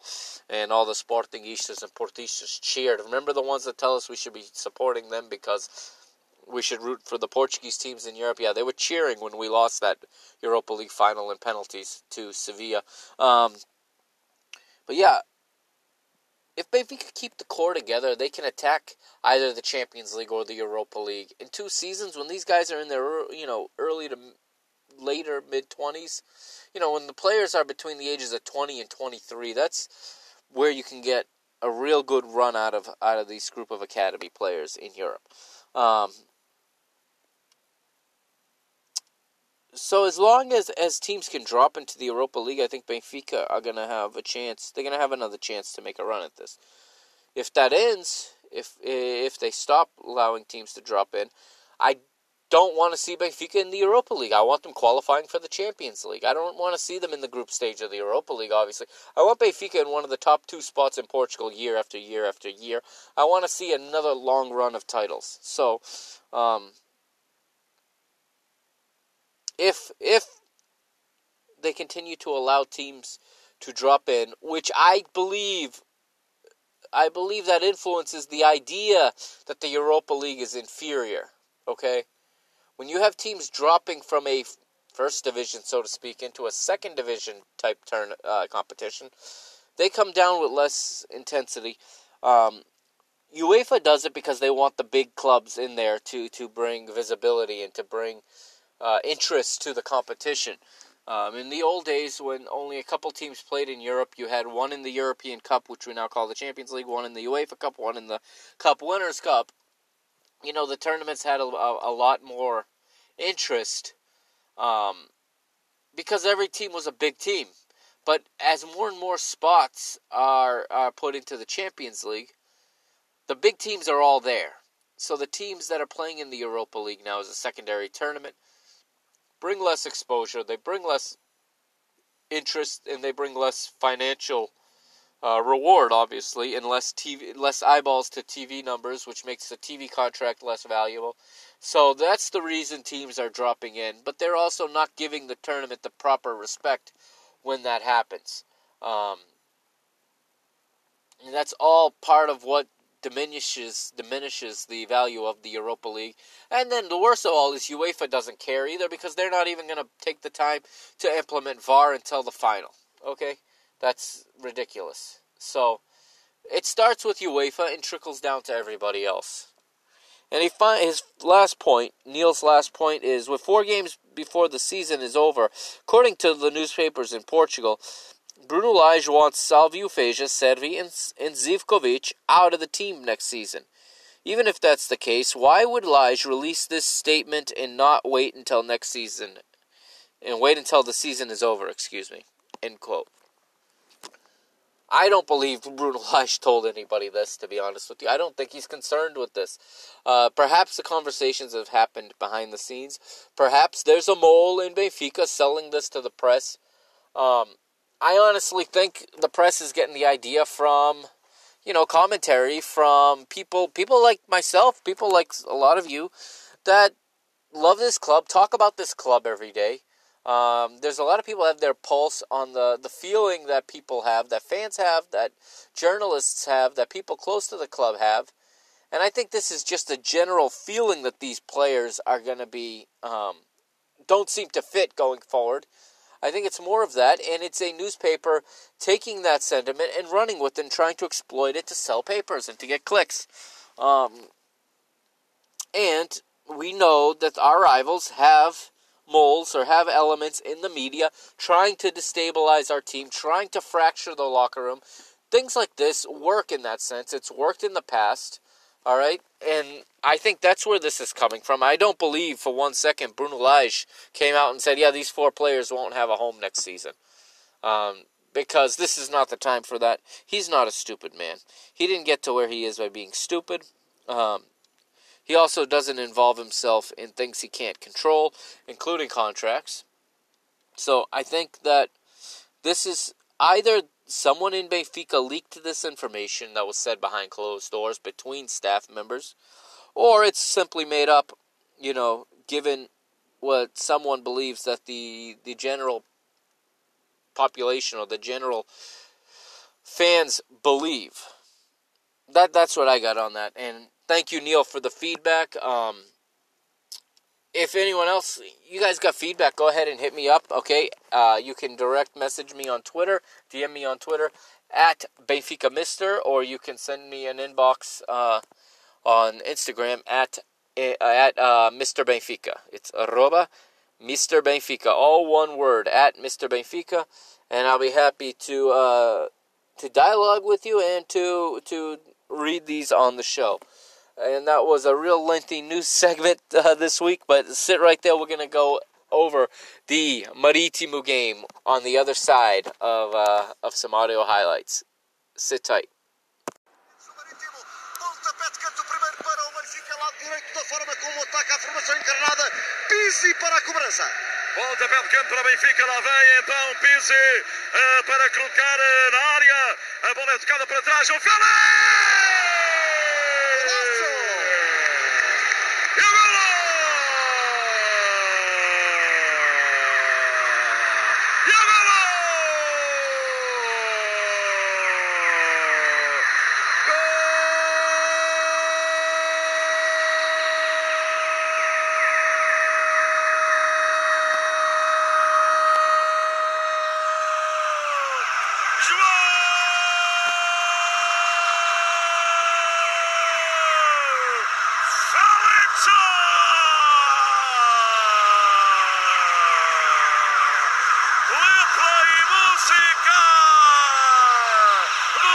and all the Sportingistas and Portistas cheered. Remember the ones that tell us we should be supporting them because we should root for the Portuguese teams in Europe. Yeah, they were cheering when we lost that Europa League final in penalties to Sevilla. Um, but yeah, if Benfica could keep the core together, they can attack either the Champions League or the Europa League. In two seasons, when these guys are in their you know early to later mid twenties, you know when the players are between the ages of twenty and twenty three, that's where you can get a real good run out of out of these group of academy players in Europe. Um, so as long as as teams can drop into the Europa League, I think Benfica are gonna have a chance. They're gonna have another chance to make a run at this. If that ends, if if they stop allowing teams to drop in, I don't want to see Benfica in the Europa League. I want them qualifying for the Champions League. I don't want to see them in the group stage of the Europa League, obviously. I want Benfica in one of the top two spots in Portugal year after year after year. I want to see another long run of titles. So, um, if if they continue to allow teams to drop in, which I believe I believe that influences the idea that the Europa League is inferior, okay? When you have teams dropping from a first division, so to speak, into a second division type turn uh, competition, they come down with less intensity. Um, UEFA does it because they want the big clubs in there to to bring visibility and to bring uh, interest to the competition. Um, in the old days, when only a couple teams played in Europe, you had one in the European Cup, which we now call the Champions League, one in the UEFA Cup, one in the Cup Winners' Cup. You know, the tournaments had a, a, a lot more interest um, because every team was a big team. But as more and more spots are, are put into the Champions League, the big teams are all there. So the teams that are playing in the Europa League now is a secondary tournament bring less exposure, they bring less interest, and they bring less financial uh, reward, obviously, and less TV, less eyeballs to TV numbers, which makes the TV contract less valuable. So that's the reason teams are dropping in, but they're also not giving the tournament the proper respect when that happens. Um, and that's all part of what diminishes diminishes the value of the Europa League. And then the worst of all is UEFA doesn't care either because they're not even going to take the time to implement VAR until the final. Okay, that's ridiculous. So it starts with UEFA and trickles down to everybody else. And he find his last point, Neil's last point is with four games before the season is over, according to the newspapers in Portugal, Bruno Lage wants Salvio Fejsa, Cervi, and, and Zivkovic out of the team next season. Even if that's the case, why would Lage release this statement and not wait until next season? And wait until the season is over, excuse me. End quote. I don't believe Bruno Lage told anybody this, to be honest with you. I don't think he's concerned with this. Uh, perhaps the conversations have happened behind the scenes. Perhaps there's a mole in Benfica selling this to the press. Um, I honestly think the press is getting the idea from, you know, commentary from people, people like myself, people like a lot of you, that love this club, talk about this club every day. Um, there's a lot of people have their pulse on the, the feeling that people have, that fans have, that journalists have, that people close to the club have. And I think this is just a general feeling that these players are going to be, um, don't seem to fit going forward. I think it's more of that, and it's a newspaper taking that sentiment and running with it and trying to exploit it to sell papers and to get clicks. Um, and we know that our rivals have moles or have elements in the media trying to destabilize our team, trying to fracture the locker room. Things like this work in that sense. It's worked in the past. All right, and I think that's where this is coming from. I don't believe for one second Bruno Lage came out and said, "Yeah, these four players won't have a home next season," um, because this is not the time for that. He's not a stupid man. He didn't get to where he is by being stupid. Um, he also doesn't involve himself in things he can't control, including contracts. So I think that this is either someone in Benfica leaked this information that was said behind closed doors between staff members, or it's simply made up, you know, given what someone believes that the the general population or the general fans believe. That that's what I got on that. And thank you, Neil, for the feedback. Um, if anyone else, you guys got feedback, go ahead and hit me up. Okay, uh, you can direct message me on Twitter, DM me on Twitter at Benfica Mister, or you can send me an inbox uh, on Instagram at uh, at uh, Mr. Benfica. It's arroba Mr. Benfica, all one word at Mr. Benfica, and I'll be happy to uh, to dialogue with you and to to read these on the show. And that was a real lengthy news segment uh, this week, but sit right there. We're going to go over the Marítimo game on the other side of, uh, of some audio highlights. Sit tight. Pizzi para a cobrança. Pontapé de canto para Benfica, lá vem então Pizzi uh, para colocar uh, na área. A bola é tocada para trás. O Felipe! E o golo! E o golo! Gol!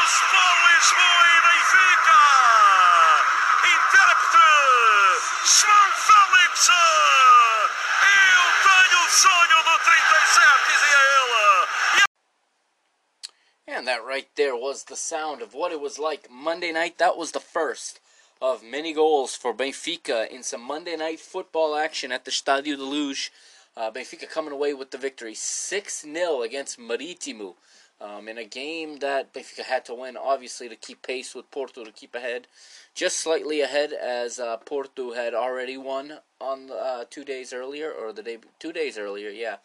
Sport Lisboa e Benfica. Intérprete João Félix. Eu tenho o sonho do 37, dizia ele. And that right there the sound of what it was like Monday night. That was the first of many goals for Benfica in some Monday night football action at the Stadio de Luz. Uh, Benfica coming away with the victory 6 0 against Marítimo um, in a game that Benfica had to win, obviously, to keep pace with Porto to keep ahead. Just slightly ahead, as uh, Porto had already won on uh, two days earlier, or the day two days earlier, yeah.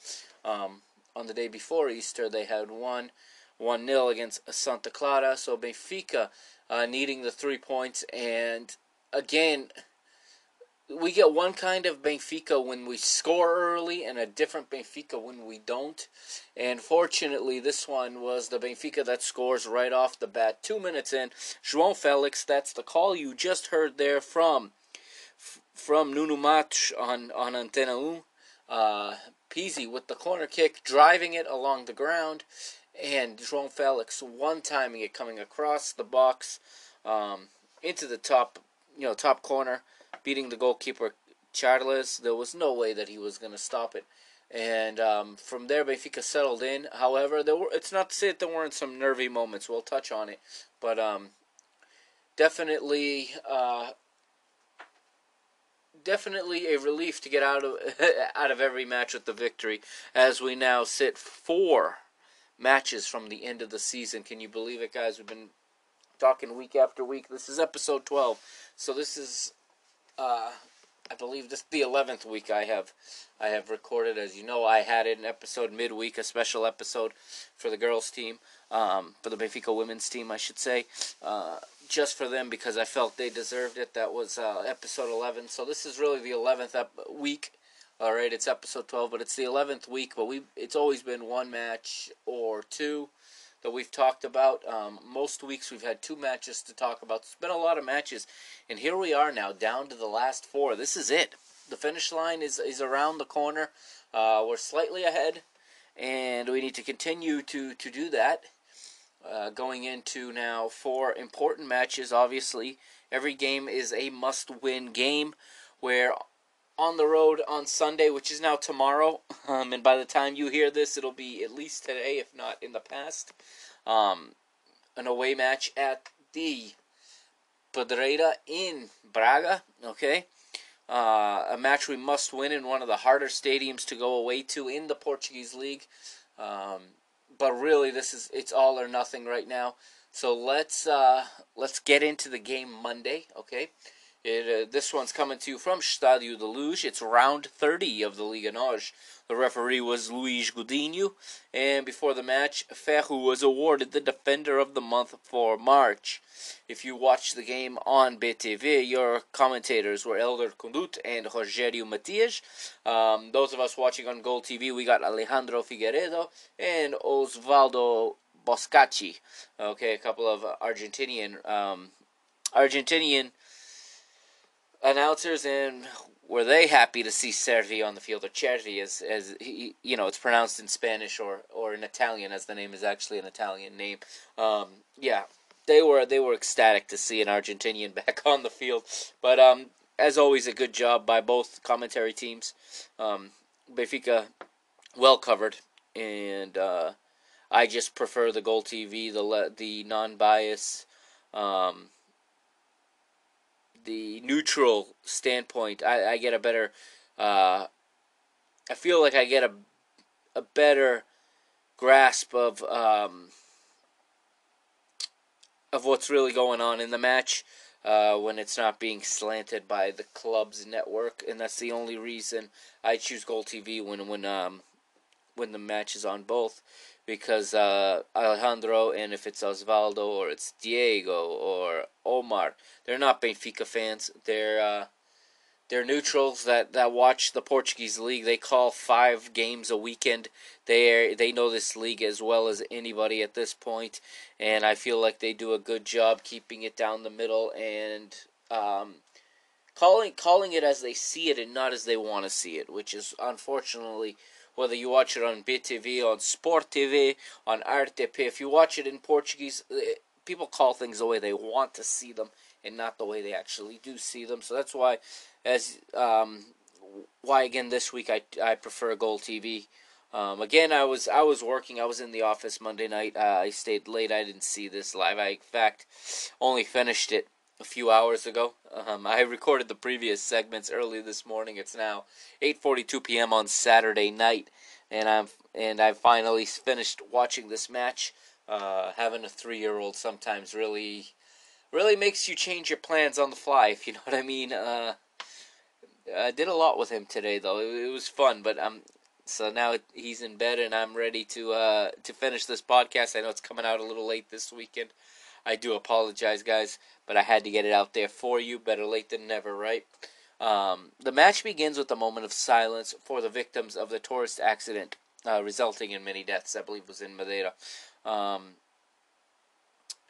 Um, on the day before Easter, they had won 1 0 against Santa Clara. So Benfica uh, needing the three points. And again, we get one kind of Benfica when we score early and a different Benfica when we don't. And fortunately, this one was the Benfica that scores right off the bat. Two minutes in, João Felix, that's the call you just heard there from from Nuno Matos on, on Antena 1. Uh, with the corner kick, driving it along the ground and João Felix one timing it coming across the box um, into the top, you know, top corner, beating the goalkeeper Charles. There was no way that he was going to stop it. And um, from there, Benfica settled in. However, there were. It's not to say that there weren't some nervy moments. We'll touch on it, but um, definitely, uh, definitely a relief to get out of out of every match with the victory. As we now sit four matches from the end of the season. Can you believe it, guys? We've been talking week after week. This is episode 12. So this is uh, I believe this is the 11th week I have I have recorded. As you know, I had an episode midweek, a special episode for the girls team, um, for the Benfica women's team, I should say, uh, just for them because I felt they deserved it. That was uh, episode 11. So this is really the 11th ep- week all right, it's episode 12, but it's the 11th week, but we it's always been one match or two that we've talked about. Um, most weeks we've had two matches to talk about. It's been a lot of matches, and here we are now down to the last four. This is it. The finish line is is around the corner. Uh, we're slightly ahead, and we need to continue to to do that. Uh, going into now four important matches. Obviously, every game is a must-win game. Where on the road on Sunday, which is now tomorrow. Um, and by the time you hear this, it'll be at least today, if not in the past. Um, an away match at the Pedreira in Braga. Okay. Uh, a match we must win in one of the harder stadiums to go away to in the Portuguese league. Um, but really, this is it's all or nothing right now. So let's uh, let's get into the game Monday. Okay. It, uh, this one's coming to you from Stadio de. It's round 30 of the Liga NOS. The referee was Luís Godinho, and before the match, Ferro was awarded the Defender of the Month for March. If you watched the game on BTV, your commentators were Elder Condut and Rogério Matias. Um, those of us watching on GolTV, we got Alejandro Figueiredo and Osvaldo Boscacci. Okay, a couple of Argentinian um, Argentinian announcers and were they happy to see Servi on the field or Cervi as as he, you know it's pronounced in Spanish or or in Italian as the name is actually an Italian name. Um, yeah, they were they were ecstatic to see an Argentinian back on the field. But um, as always, a good job by both commentary teams. Um, well covered, and uh, I just prefer the GolTV, the the non bias. Um, the neutral standpoint, I, I get a better. Uh, I feel like I get a a better grasp of um, of what's really going on in the match uh, when it's not being slanted by the club's network, and that's the only reason I choose GolTV when when um, when the match is on both because uh, Alejandro and if it's Osvaldo or it's Diego or Omar, they're not Benfica fans. They're uh, they're neutrals that, that watch the Portuguese league. They call five games a weekend. They they know this league as well as anybody at this point, and I feel like they do a good job keeping it down the middle and um, calling calling it as they see it and not as they want to see it, which is unfortunately whether you watch it on BTV, on Sport TV, on RTP. If you watch it in Portuguese, eh, people call things the way they want to see them and not the way they actually do see them. So that's why, as um, why again this week I I prefer GolTV. Um, again, I was I was working. I was in the office Monday night. Uh, I stayed late. I didn't see this live. I in fact only finished it a few hours ago. Um, I recorded the previous segments early this morning. It's now 8:42 p.m. on Saturday night, and I'm and I finally finished watching this match. Uh, having a three-year-old sometimes really, really makes you change your plans on the fly, if you know what I mean. Uh, I did a lot with him today, though. It, it was fun, but um, so now he's in bed, and I'm ready to uh to finish this podcast. I know it's coming out a little late this weekend. I do apologize, guys, but I had to get it out there for you. Better late than never, right? Um, the match begins with a moment of silence for the victims of the tourist accident uh, resulting in many deaths. I believe was in Madeira. Um,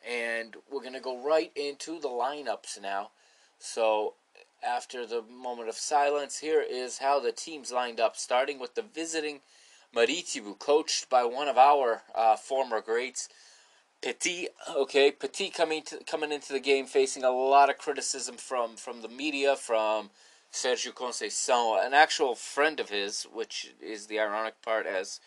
and we're going to go right into the lineups now. So, after the moment of silence, here is how the teams lined up, starting with the visiting Marítimo, coached by one of our uh, former greats, Petit. Okay, Petit coming to, coming into the game facing a lot of criticism from from the media, from Sergio Conceição, an actual friend of his, which is the ironic part, as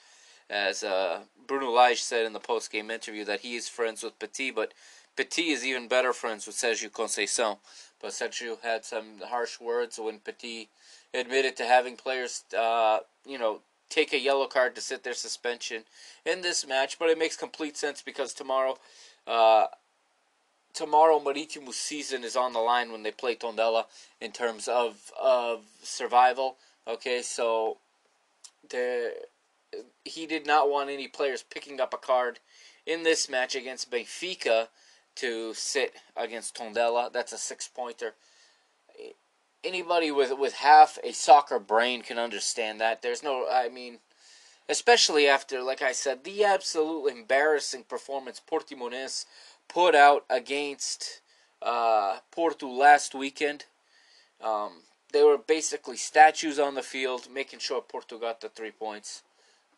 as uh, Bruno Lage said in the post game interview that he is friends with Petit, but Petit is even better friends with Sergio Conceição. But Sergio had some harsh words when Petit admitted to having players, uh, you know, take a yellow card to sit their suspension in this match. But it makes complete sense because tomorrow, uh, tomorrow Marítimo's season is on the line when they play Tondela in terms of of survival. Okay, so the he did not want any players picking up a card in this match against Benfica to sit against Tondela. That's a six pointer. Anybody with with half a soccer brain can understand that. There's no, I mean, especially after, like I said, the absolute embarrassing performance Portimonense put out against uh, Porto last weekend. Um, they were basically statues on the field, making sure Porto got the three points.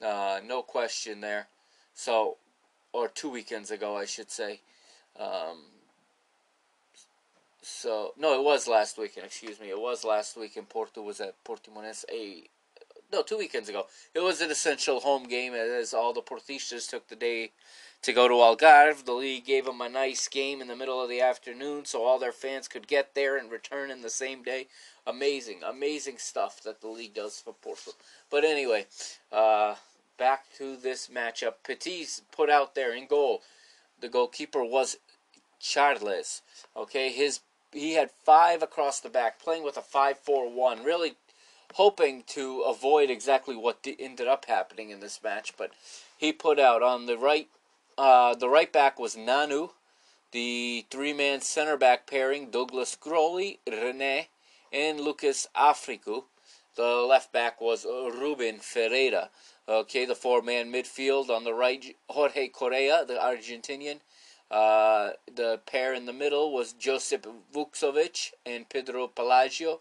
Uh, no question there. So, or two weekends ago, I should say. Um, so no, it was last weekend. Excuse me, it was last weekend. Porto was at Portimonense. A no, two weekends ago. It was an essential home game as all the Portistas took the day to go to Algarve. The league gave them a nice game in the middle of the afternoon so all their fans could get there and return in the same day. Amazing, amazing stuff that the league does for Porto. But anyway, uh, back to this matchup. Petit's put out there in goal. The goalkeeper was Charles. Okay, his he had five across the back, playing with a five-four-one. Really hoping to avoid exactly what ended up happening in this match, but he put out on the right. Uh, the right back was Nanu. The three-man center back pairing: Douglas Grolli, Rene, and Lucas Áfrico. The left back was Ruben Ferreira. Okay, the four-man midfield on the right: Jorge Correa, the Argentinian. Uh, the pair in the middle was Josip Vuksovic and Pedro Palacio,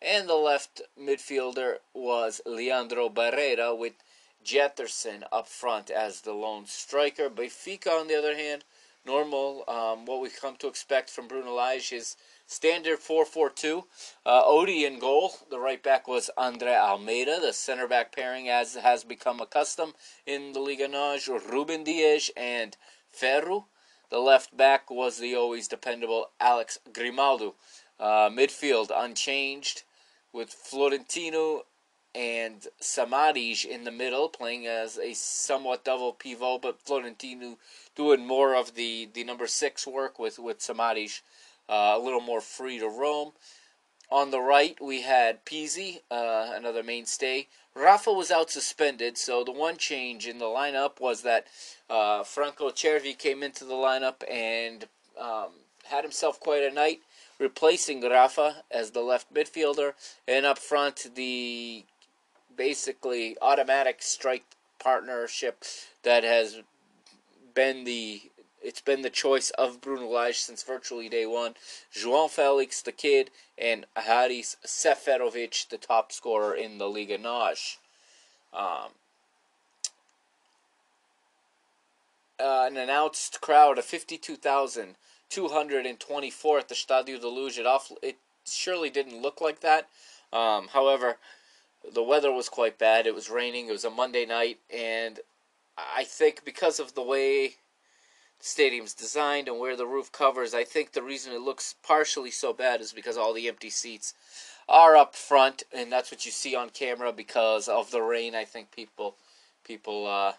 And the left midfielder was Leandro Barrera with Getterson up front as the lone striker. Benfica, on the other hand, normal, um, what we come to expect from Bruno Lage is standard 4-4-2. Uh, Odie in goal. The right back was Andre Almeida. The center back pairing, as has become a custom in the Liga NOS, Ruben Dias and Ferro. The left back was the always dependable Alex Grimaldo. Uh, midfield unchanged with Florentino and Samaris in the middle, playing as a somewhat double pivot, but Florentino doing more of the, the number six work with, with Samaris, uh, a little more free to roam. On the right, we had Pizzi, uh, another mainstay. Rafa was out suspended, so the one change in the lineup was that uh, Franco Cervi came into the lineup and um, had himself quite a night, replacing Rafa as the left midfielder, and up front the basically automatic strike partnership that has been the it's been the choice of Bruno Lage since virtually day one. João Felix, the kid, and Haris Seferovic, the top scorer in the Liga NOS. Um, uh, an announced crowd of 52,224 at the Stadio de Luz. It, it surely didn't look like that. Um, however, the weather was quite bad. It was raining. It was a Monday night, and I think because of the way the stadium's designed and where the roof covers, I think the reason it looks partially so bad is because all the empty seats are up front, and that's what you see on camera because of the rain. I think people people uh,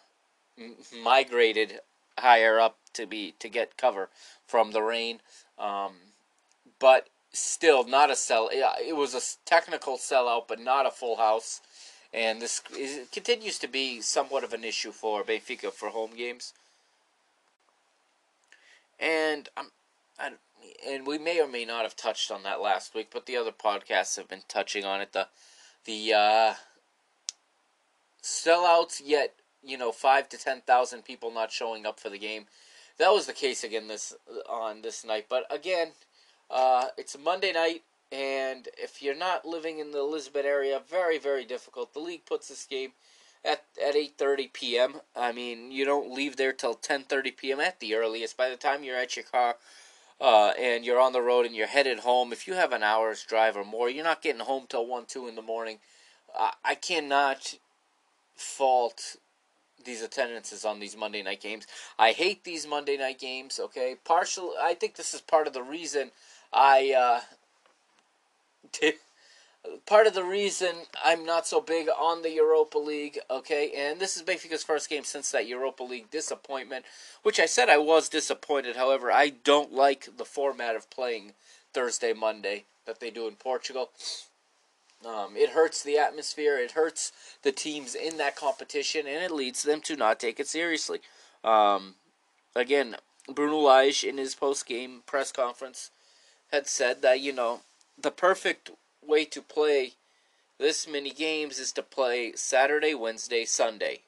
migrated higher up to be to get cover from the rain. Um, but still, not a sell. It was a technical sellout, but not a full house. And this is, continues to be somewhat of an issue for Benfica for home games. And I'm, I, and we may or may not have touched on that last week, but the other podcasts have been touching on it. The the uh, sellouts, yet you know, five to ten thousand people not showing up for the game. That was the case again this on this night. But again, uh, it's Monday night, and if you're not living in the Elizabeth area, very very difficult. The league puts this game at at eight thirty p.m. I mean, you don't leave there till ten thirty p.m. at the earliest. By the time you're at your car. Uh, and you're on the road and you're headed home. If you have an hour's drive or more, you're not getting home till one, two in the morning. Uh, I cannot fault these attendances on these Monday night games. I hate these Monday night games. Okay, partial. I think this is part of the reason I. Uh, did, part of the reason I'm not so big on the Europa League, okay? And this is Benfica's first game since that Europa League disappointment, which I said I was disappointed. However, I don't like the format of playing Thursday, Monday that they do in Portugal. Um, it hurts the atmosphere. It hurts the teams in that competition, and it leads them to not take it seriously. Um, again, Bruno Lage in his post-game press conference had said that you know the perfect way to play this many games is to play Saturday, Wednesday, Sunday,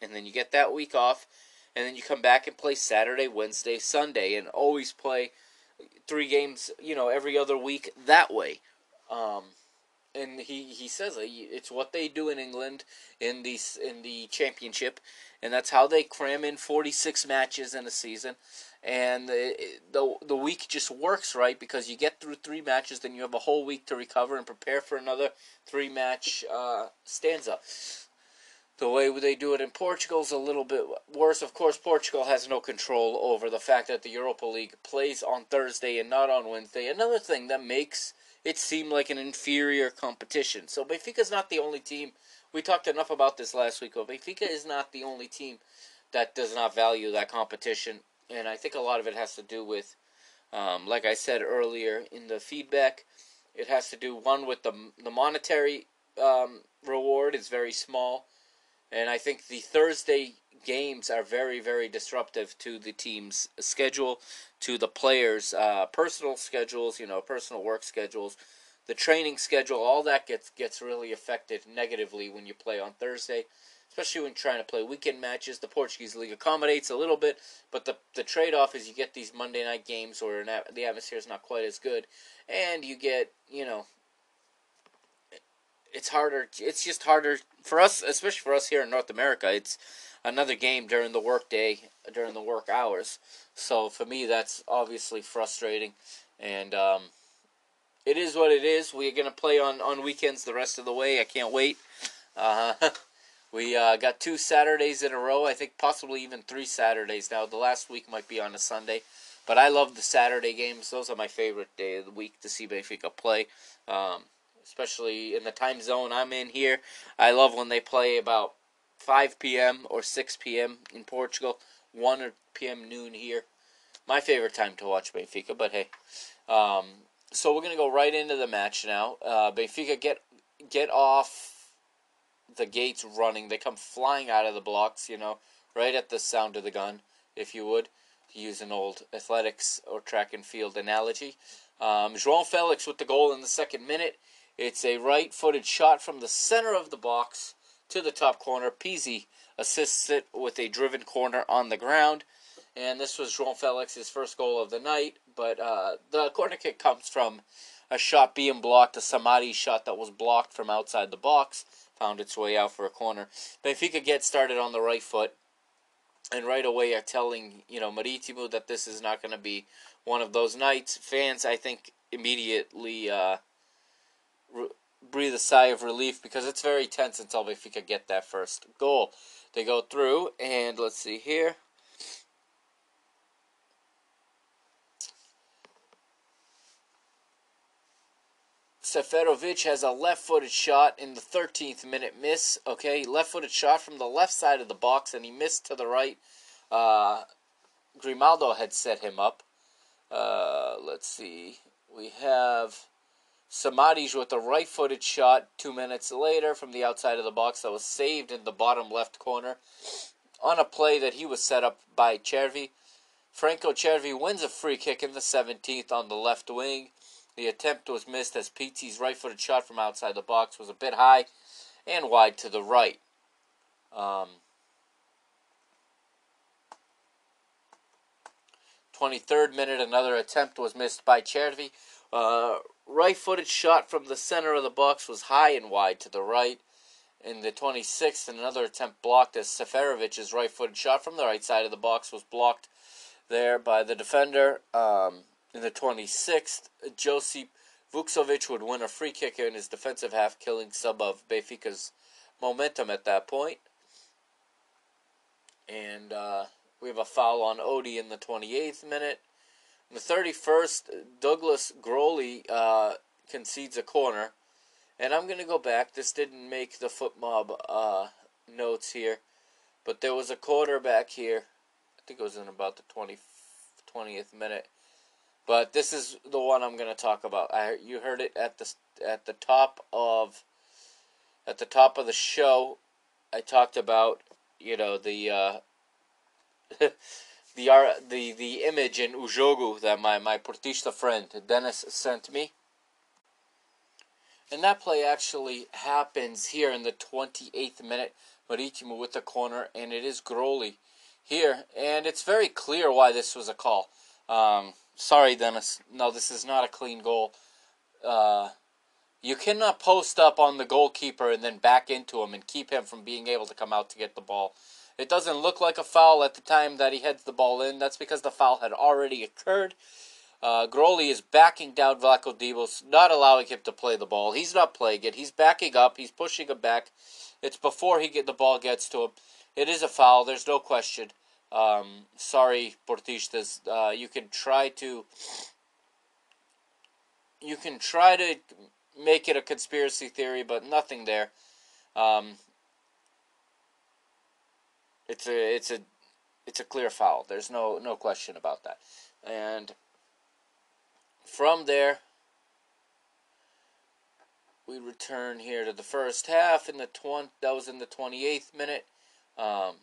and then you get that week off, and then you come back and play Saturday, Wednesday, Sunday, and always play three games, you know, every other week that way. Um, and he, he says it's what they do in England in the in the championship, and that's how they cram in 46 matches in a season, and the the the week just works right because you get through three matches, then you have a whole week to recover and prepare for another three match uh, stanza. The way they do it in Portugal is a little bit worse. Of course, Portugal has no control over the fact that the Europa League plays on Thursday and not on Wednesday. Another thing that makes it seem like an inferior competition. So Benfica's not the only team. We talked enough about this last week. But Benfica is not the only team that does not value that competition, and I think a lot of it has to do with, um, like I said earlier in the feedback, it has to do one with the the monetary um, reward is very small, and I think the Thursday games are very very disruptive to the team's schedule to the players' uh, personal schedules, you know, personal work schedules, the training schedule, all that gets gets really affected negatively when you play on Thursday, especially when trying to play weekend matches. The Portuguese league accommodates a little bit, but the the trade off is you get these Monday night games where the atmosphere is not quite as good, and you get you know. It's harder. It's just harder for us, especially for us here in North America. It's another game during the workday, during the work hours. So for me, that's obviously frustrating, and um, it is what it is. We're gonna play on on weekends the rest of the way. I can't wait. Uh, we uh, got two Saturdays in a row. I think possibly even three Saturdays now. The last week might be on a Sunday. But I love the Saturday games. Those are my favorite day of the week to see Benfica play. Um, especially in the time zone I'm in here. I love when they play about 5 p.m. or 6 p.m. in Portugal, 1 p.m. noon here. My favorite time to watch Benfica, but hey. Um, so we're going to go right into the match now. Uh, Benfica get get off the gates running. They come flying out of the blocks, you know, right at the sound of the gun, if you would, use an old athletics or track and field analogy. Um, João Felix with the goal in the second minute. It's a right footed shot from the center of the box to the top corner. Pizzi assists it with a driven corner on the ground. And this was João Felix's first goal of the night. But uh, the corner kick comes from a shot being blocked, a Samaris shot that was blocked from outside the box, found its way out for a corner. Benfica gets started on the right foot. and right away are telling you know Marítimo that this is not going to be one of those nights. Fans, I think, immediately uh, re- breathe a sigh of relief because it's very tense until Benfica get that first goal. They go through, and let's see here. Seferovic has a left footed shot in the 13th minute miss. Okay, left footed shot from the left side of the box, and he missed to the right. Uh, Grimaldo had set him up. Uh, let's see. We have Samaris with a right footed shot two minutes later from the outside of the box that was saved in the bottom left corner on a play that he was set up by Cervi. Franco Cervi wins a free kick in the 17th on the left wing. The attempt was missed as Pizzi's right footed shot from outside the box was a bit high and wide to the right. Um, 23rd minute, another attempt was missed by Cervi. Uh, right footed shot from the center of the box was high and wide to the right. In the 26th, another attempt blocked as Seferovic's right footed shot from the right side of the box was blocked there by the defender. Um, in the 26th, Josip Vuksovic would win a free kick in his defensive half, killing some of Benfica's momentum at that point. And uh, we have a foul on Odie in the 28th minute. In the 31st, Douglas Grolli uh, concedes a corner. And I'm going to go back. This didn't make the FotMob uh, notes here. But there was a quarterback here. I think it was in about the 20, 20th minute. But this is the one I'm going to talk about. I you heard it at the at the top of at the top of the show. I talked about you know the uh, the the the image in O Jogo that my my Portista friend Dennis sent me. And that play actually happens here in the 28th minute. Marítimo with the corner, and it is Grolli here. And it's very clear why this was a call. Um, sorry, Dennis. No, this is not a clean goal. Uh, you cannot post up on the goalkeeper and then back into him and keep him from being able to come out to get the ball. It doesn't look like a foul at the time that he heads the ball in. That's because the foul had already occurred. Uh, is backing down Vlachodimos, not allowing him to play the ball. He's not playing it. He's backing up. He's pushing him back. It's before he get the ball gets to him. It is a foul. There's no question. Um, sorry, Portistas. Uh, you can try to. You can try to make it a conspiracy theory, but nothing there. Um, it's a it's a it's a clear foul. There's no no question about that. And from there, we return here to the first half in the twenty. That was in the twenty eighth minute, um,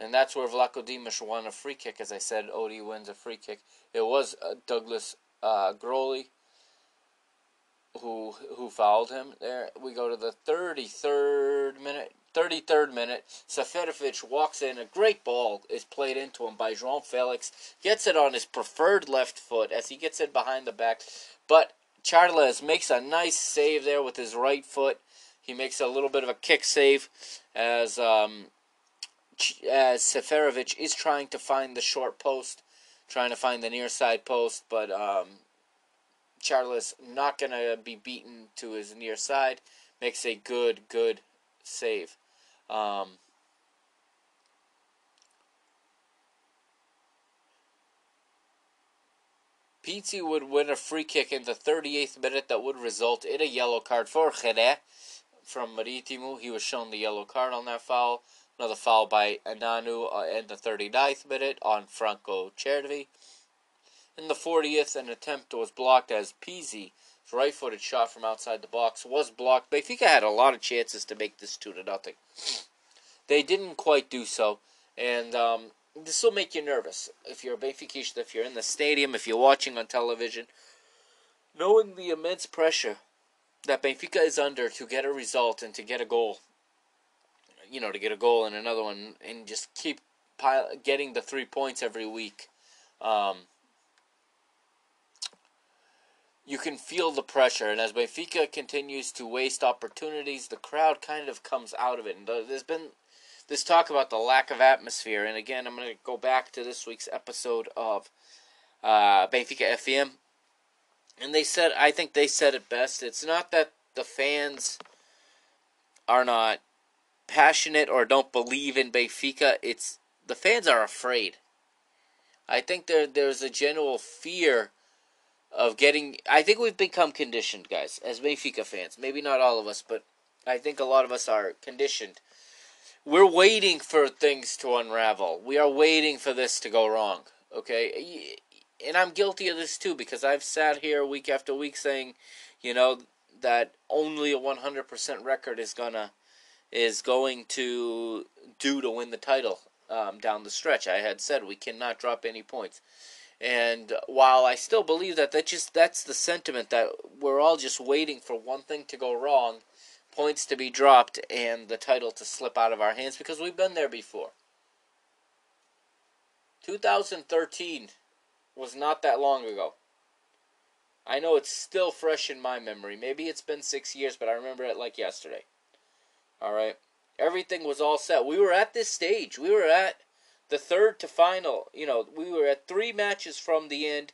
and that's where Vlachodimos won a free kick. As I said, Odie wins a free kick. It was uh, Douglas uh, Grolli who who fouled him. There we go to the thirty third minute. 33rd minute, Seferovic walks in. A great ball is played into him by João Felix. Gets it on his preferred left foot as he gets it behind the back. But Charles makes a nice save there with his right foot. He makes a little bit of a kick save as um, as Seferovic is trying to find the short post, trying to find the near side post, but um, Charles not going to be beaten to his near side. Makes a good, good save. Um, would win a free kick in the 38th minute that would result in a yellow card for Jerez from Marítimo. He was shown the yellow card on that foul. Another foul by Ananu uh, in the 39th minute on Franco Cervi. In the 40th, an attempt was blocked as Pizzi right footed shot from outside the box was blocked. Benfica had a lot of chances to make this 2 to nothing. They didn't quite do so, and um, this will make you nervous if you're a Benfica, if you're in the stadium, if you're watching on television, knowing the immense pressure that Benfica is under to get a result and to get a goal. You know, to get a goal and another one, and just keep pile, getting the three points every week. Um, you can feel the pressure, and as Benfica continues to waste opportunities, the crowd kind of comes out of it. And there's been this talk about the lack of atmosphere. And again, I'm going to go back to this week's episode of uh, Benfica FM. And they said, I think they said it best. It's not that the fans are not passionate or don't believe in Benfica. It's the fans are afraid. I think there there's a general fear of getting. I think we've become conditioned, guys, as Benfica fans. Maybe not all of us, but I think a lot of us are conditioned. We're waiting for things to unravel. We are waiting for this to go wrong. Okay, and I'm guilty of this too because I've sat here week after week saying, you know, that only a 100% record is gonna is going to do to win the title um, down the stretch. I had said we cannot drop any points, and while I still believe that that just that's the sentiment that we're all just waiting for one thing to go wrong, points to be dropped, and the title to slip out of our hands because we've been there before. 2013 was not that long ago. I know it's still fresh in my memory. Maybe it's been six years, but I remember it like yesterday. All right. Everything was all set. We were at this stage. We were at the third to final. You know, we were at three matches from the end.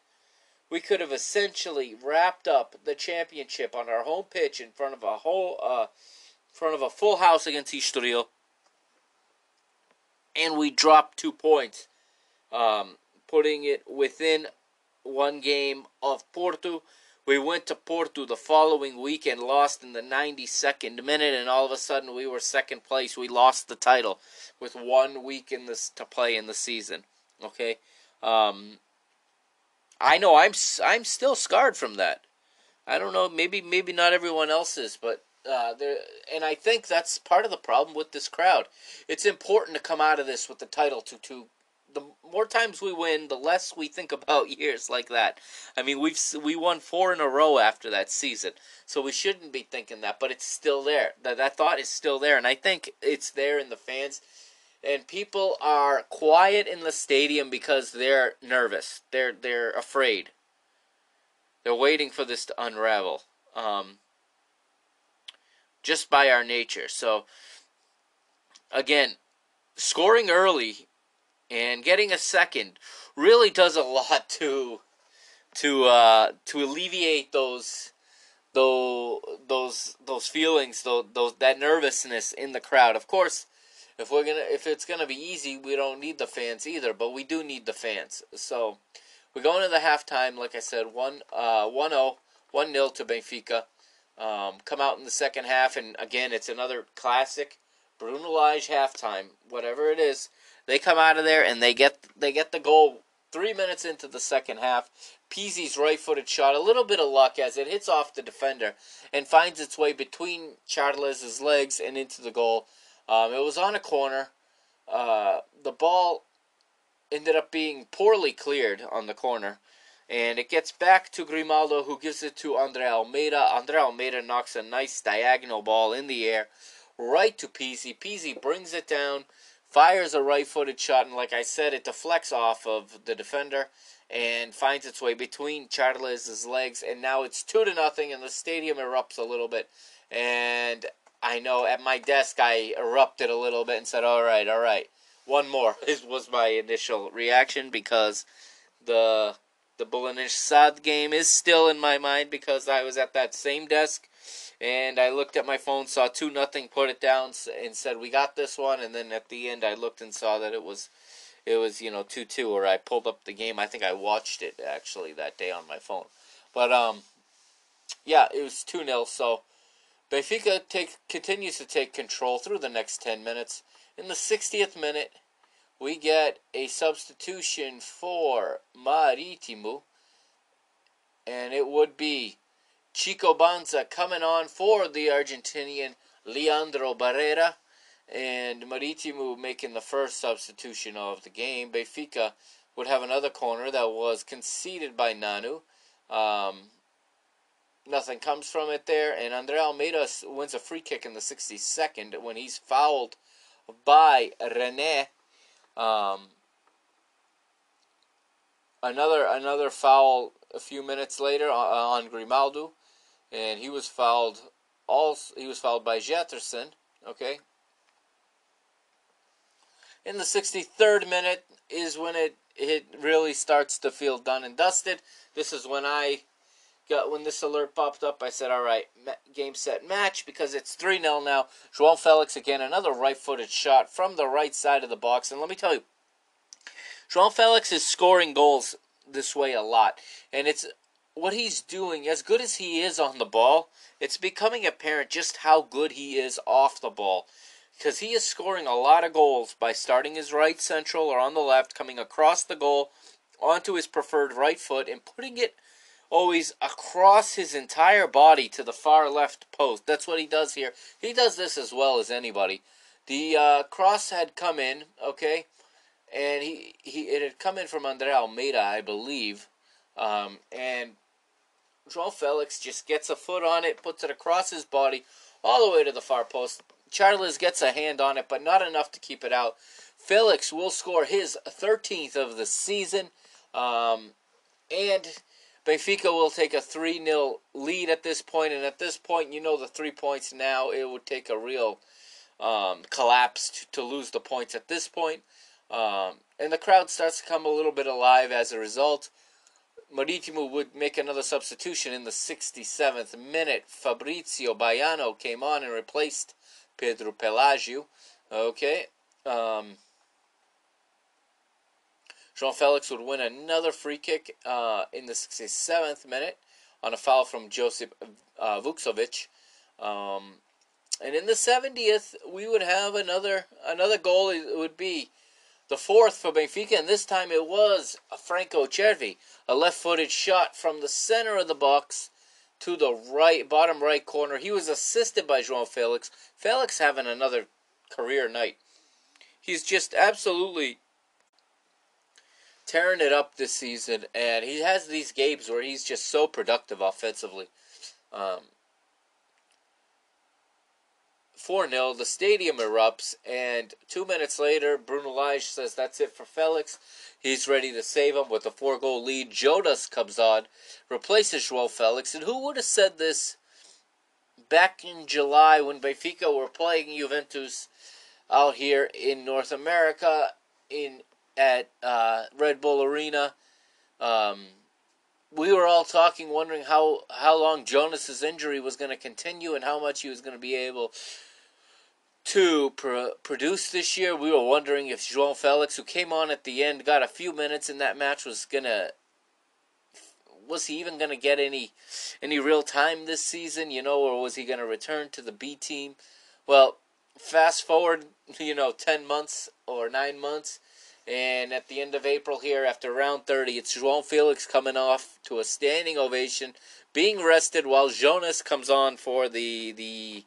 We could have essentially wrapped up the championship on our home pitch in front of a whole, uh, in front of a full house against Estoril. And we dropped two points, um, putting it within one game of Porto. We went to Porto the following week and lost in the 92nd minute, and all of a sudden we were second place. We lost the title with one week in this to play in the season. Okay, um, I know I'm I'm still scarred from that. I don't know, maybe maybe not everyone else is, but uh, there, and I think that's part of the problem with this crowd. It's important to come out of this with the title to to the more times we win, the less we think about years like that. I mean, we've we won four in a row after that season, so we shouldn't be thinking that, but it's still there. That that thought is still there, and I think it's there in the fans. And people are quiet in the stadium because they're nervous. They're they're afraid. They're waiting for this to unravel. Um, just by our nature. So again, scoring early and getting a second really does a lot to to uh, to alleviate those those those those feelings, those, those that nervousness in the crowd. Of course, if we're gonna if it's gonna be easy, we don't need the fans either, but we do need the fans. So we go into the halftime, like I said, one uh, one zero, oh, one nil to Benfica. Um, come out in the second half, and again, it's another classic Bruno Lage halftime. Whatever it is, they come out of there and they get they get the goal three minutes into the second half. Pizzi's right-footed shot, a little bit of luck as it hits off the defender and finds its way between Charles' legs and into the goal. Um, it was on a corner. Uh, the ball ended up being poorly cleared on the corner. And it gets back to Grimaldo, who gives it to Andre Almeida. Andre Almeida knocks a nice diagonal ball in the air right to Pizzi. Pizzi brings it down fires a right footed shot, and like I said, it deflects off of the defender and finds its way between Charles' legs, and now it's two to nothing, and the stadium erupts a little bit. And I know at my desk I erupted a little bit and said, "All right, all right, one more." This was my initial reaction because the the Belenenses SAD game is still in my mind because I was at that same desk and I looked at my phone, saw two nothing, put it down, and said we got this one. And then at the end, I looked and saw that it was, it was you know two two. Or I pulled up the game. I think I watched it actually that day on my phone. But um, yeah, it was two 0 So Benfica take continues to take control through the next ten minutes. In the 60th minute, we get a substitution for Marítimo, and it would be Chico Banza coming on for the Argentinian Leandro Barrera. And Marítimo making the first substitution of the game. Benfica would have another corner that was conceded by Nanu. Um, nothing comes from it there. And Andre Almeida wins a free kick in the 62nd when he's fouled by Rene. Um, another another foul a few minutes later on Grimaldo and he was fouled. Also, he was fouled by Getterson. Okay. In the 63rd minute is when it it really starts to feel done and dusted. This is when I got when this alert popped up. I said, "All right, game set match," because it's three 0 now. João Felix again, another right-footed shot from the right side of the box, and let me tell you, João Felix is scoring goals this way a lot, and it's what he's doing. As good as he is on the ball, it's becoming apparent just how good he is off the ball because he is scoring a lot of goals by starting his right central or on the left, coming across the goal onto his preferred right foot and putting it always across his entire body to the far left post. That's what he does here. He does this as well as anybody. The uh, cross had come in, okay, and he, he it had come in from Andre Almeida, I believe, um, and João Felix just gets a foot on it, puts it across his body, all the way to the far post. Charles gets a hand on it, but not enough to keep it out. Felix will score his 13th of the season, um, and Benfica will take a 3 0 lead at this point, and at this point, you know the three points now, it would take a real um, collapse to, to, lose the points at this point. Um, and the crowd starts to come a little bit alive as a result. Maritimo would make another substitution in the 67th minute. Fabrizio Baiano came on and replaced Pedro Pelagio. Okay. Um, João Felix would win another free kick uh, in the 67th minute on a foul from Josip uh, Vuksovic. Um, and in the 70th, we would have another another goal. It would be the fourth for Benfica, and this time it was Franco Cervi, a left-footed shot from the center of the box to the right, bottom right corner. He was assisted by João Felix. Felix having another career night. He's just absolutely tearing it up this season, and he has these games where he's just so productive offensively. Um, 4 0. The stadium erupts, and two minutes later, Bruno Lage says that's it for Felix. He's ready to save him with a four goal lead. Jonas comes on, replaces João Felix, and who would have said this back in July when Benfica were playing Juventus out here in North America in at uh, Red Bull Arena? Um, we were all talking, wondering how how long Jonas's injury was going to continue and how much he was going to be able to pr- produce this year. We were wondering if João Felix, who came on at the end, got a few minutes in that match, was gonna was he even gonna get any any real time this season, you know, or was he gonna return to the B team? Well, fast forward, you know, ten months or nine months, and at the end of April here, after round thirty, it's João Felix coming off to a standing ovation, being rested while Jonas comes on for the the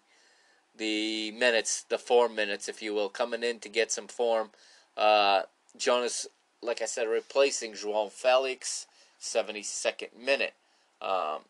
the minutes, the form minutes, if you will, coming in to get some form. Uh, Jonas, like I said, replacing João Felix, 72nd minute. Um,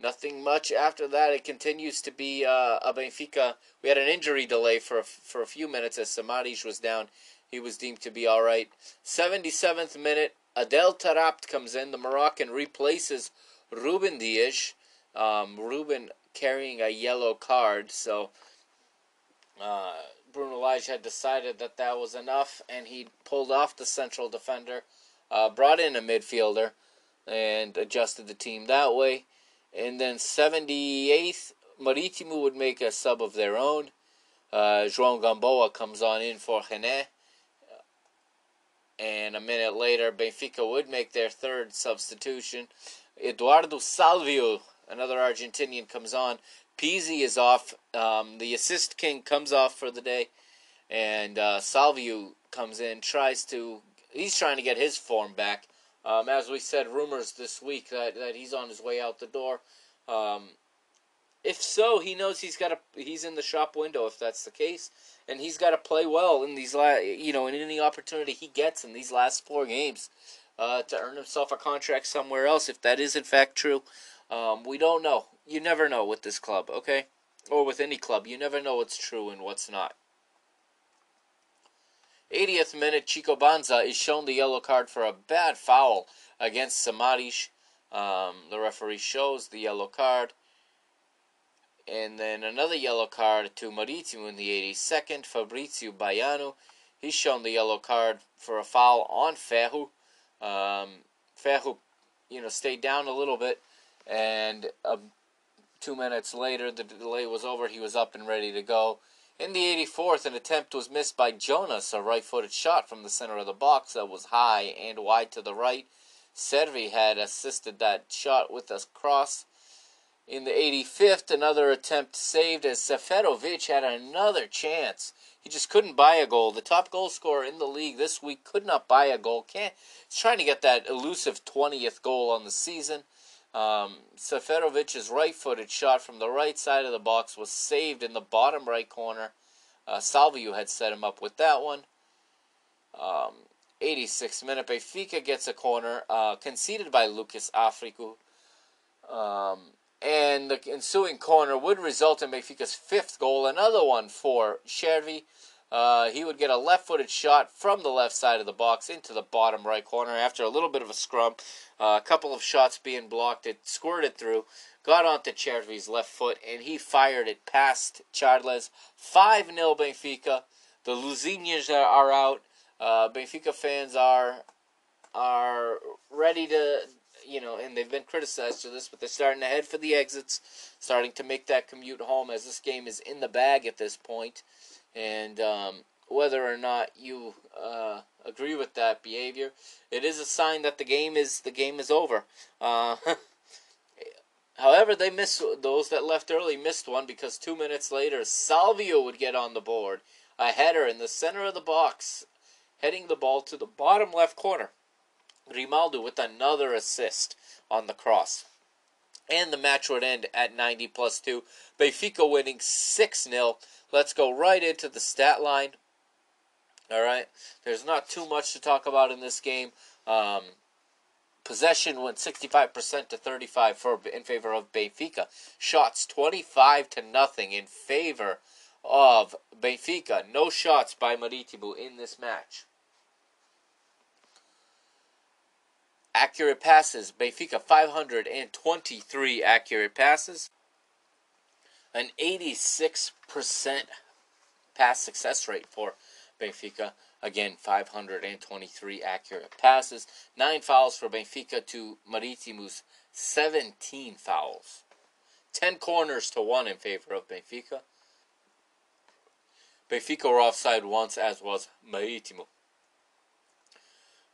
nothing much after that. It continues to be uh, a Benfica. We had an injury delay for a, for a few minutes as Samaris was down. He was deemed to be all right. 77th minute, Adel Taarabt comes in. The Moroccan replaces Ruben Dias. Um, Ruben carrying a yellow card. So uh, Bruno Lage had decided that that was enough, and he pulled off the central defender, uh, brought in a midfielder, and adjusted the team that way. And then 78th, Maritimo would make a sub of their own. Uh, João Gamboa comes on in for René. And a minute later, Benfica would make their third substitution. Eduardo Salvio another Argentinian comes on. Pizzi is off. Um, the assist king comes off for the day, and uh, Salvio comes in. Tries to. He's trying to get his form back. Um, as we said, rumors this week that, that he's on his way out the door. Um, if so, he knows he's got to. He's in the shop window if that's the case, and he's got to play well in these la- You know, in any opportunity he gets in these last four games, uh, to earn himself a contract somewhere else. If that is in fact true, um, we don't know. You never know with this club, okay? Or with any club. You never know what's true and what's not. 80th minute, Chico Banza is shown the yellow card for a bad foul against Samaris. Um, the referee shows the yellow card. and then another yellow card to Maritimo in the 82nd. Fabrizio Baiano, he's shown the yellow card for a foul on Ferro. Um, you know, stayed down a little bit, and uh, two minutes later, the delay was over. He was up and ready to go. In the 84th, an attempt was missed by Jonas, a right footed shot from the center of the box that was high and wide to the right. Cervi had assisted that shot with a cross. In the 85th, another attempt saved as Seferovic had another chance. He just couldn't buy a goal. The top goal scorer in the league this week could not buy a goal. Can't, he's trying to get that elusive 20th goal on the season. Um, Seferovic's right-footed shot from the right side of the box was saved in the bottom right corner. Uh, Salvio had set him up with that one. Um, 86th minute, Benfica gets a corner uh, conceded by Lucas Áfrico. Um, and the ensuing corner would result in Benfica's fifth goal, another one for Cervi. Uh, he would get a left-footed shot from the left side of the box into the bottom right corner after a little bit of a scrum. Uh, a couple of shots being blocked, it squirted through, got onto Cervi's left foot, and he fired it past Charles. 5-0 Benfica. The Luzinhas are out. Uh, Benfica fans are are ready to you know, and they've been criticized for this, but they're starting to head for the exits, starting to make that commute home as this game is in the bag at this point. And um, whether or not you uh, agree with that behavior, it is a sign that the game is the game is over. Uh, however, they missed those that left early missed one because two minutes later, Salvio would get on the board, a header in the center of the box, heading the ball to the bottom left corner. Grimaldo with another assist on the cross. And the match would end at 90 plus 2. Benfica winning 6 0. Let's go right into the stat line. All right. There's not too much to talk about in this game. Um, possession went 65% to 35 for in favor of Benfica. Shots 25 to nothing in favor of Benfica. No shots by Maritimo in this match. Accurate passes. Benfica 523 accurate passes. An 86% pass success rate for Benfica. Again, 523 accurate passes. Nine fouls for Benfica to Maritimo's 17 fouls. 10 corners to 1 in favor of Benfica. Benfica were offside once, as was Maritimo.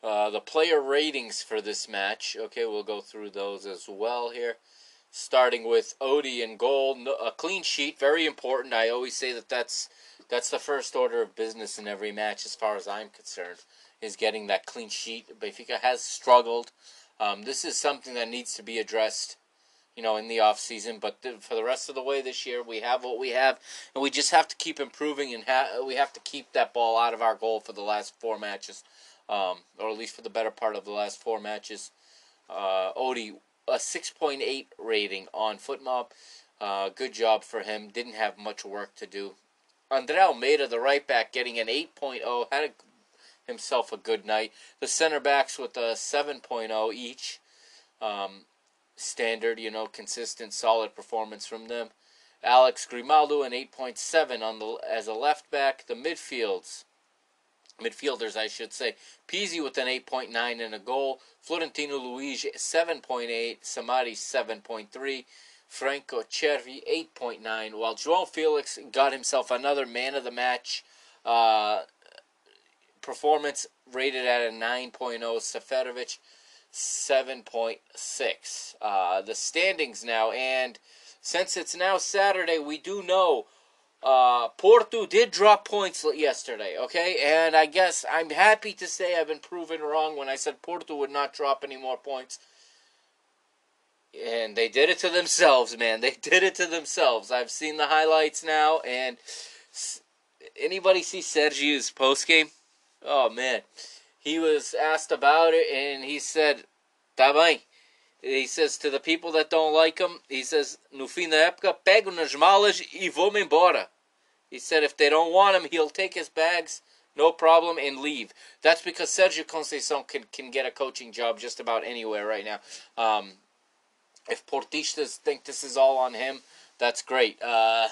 Uh, the player ratings for this match. Okay, we'll go through those as well here. Starting with Odie in goal, a clean sheet, very important. I always say that that's that's the first order of business in every match, as far as I'm concerned, is getting that clean sheet. Benfica has struggled. Um, this is something that needs to be addressed, you know, in the off season. But th- for the rest of the way this year, we have what we have, and we just have to keep improving, and ha- we have to keep that ball out of our goal for the last four matches um, or at least for the better part of the last four matches. Uh, Odie, a 6.8 rating on FotMob. Uh, good job for him. Didn't have much work to do. Andre Almeida, the right back, getting an 8.0. Had a, himself a good night. The center backs with a 7.0 each. Um, standard, you know, consistent, solid performance from them. Alex Grimaldo, an 8.7 on the as a left back. The midfields midfielders, I should say. Pizzi with an 8.9 and a goal. Florentino Luís 7.8. Samari 7.3. Franco Cervi 8.9. While João Felix got himself another man of the match uh, performance rated at a 9.0. Seferovic 7.6. Uh, the standings now, and since it's now Saturday, we do know uh, Porto did drop points yesterday, okay? And I guess I'm happy to say I've been proven wrong when I said Porto would not drop any more points. And they did it to themselves, man. They did it to themselves. I've seen the highlights now, and anybody see Sergio's post game? Oh man, he was asked about it, and he said, "Tá bem." He says to the people that don't like him, he says, no fim da época, pego nas malas e vou-me embora. He said if they don't want him, he'll take his bags, no problem, and leave. That's because Sergio Conceição can, can get a coaching job just about anywhere right now. Um, if Portistas think this is all on him, That's great. Uh,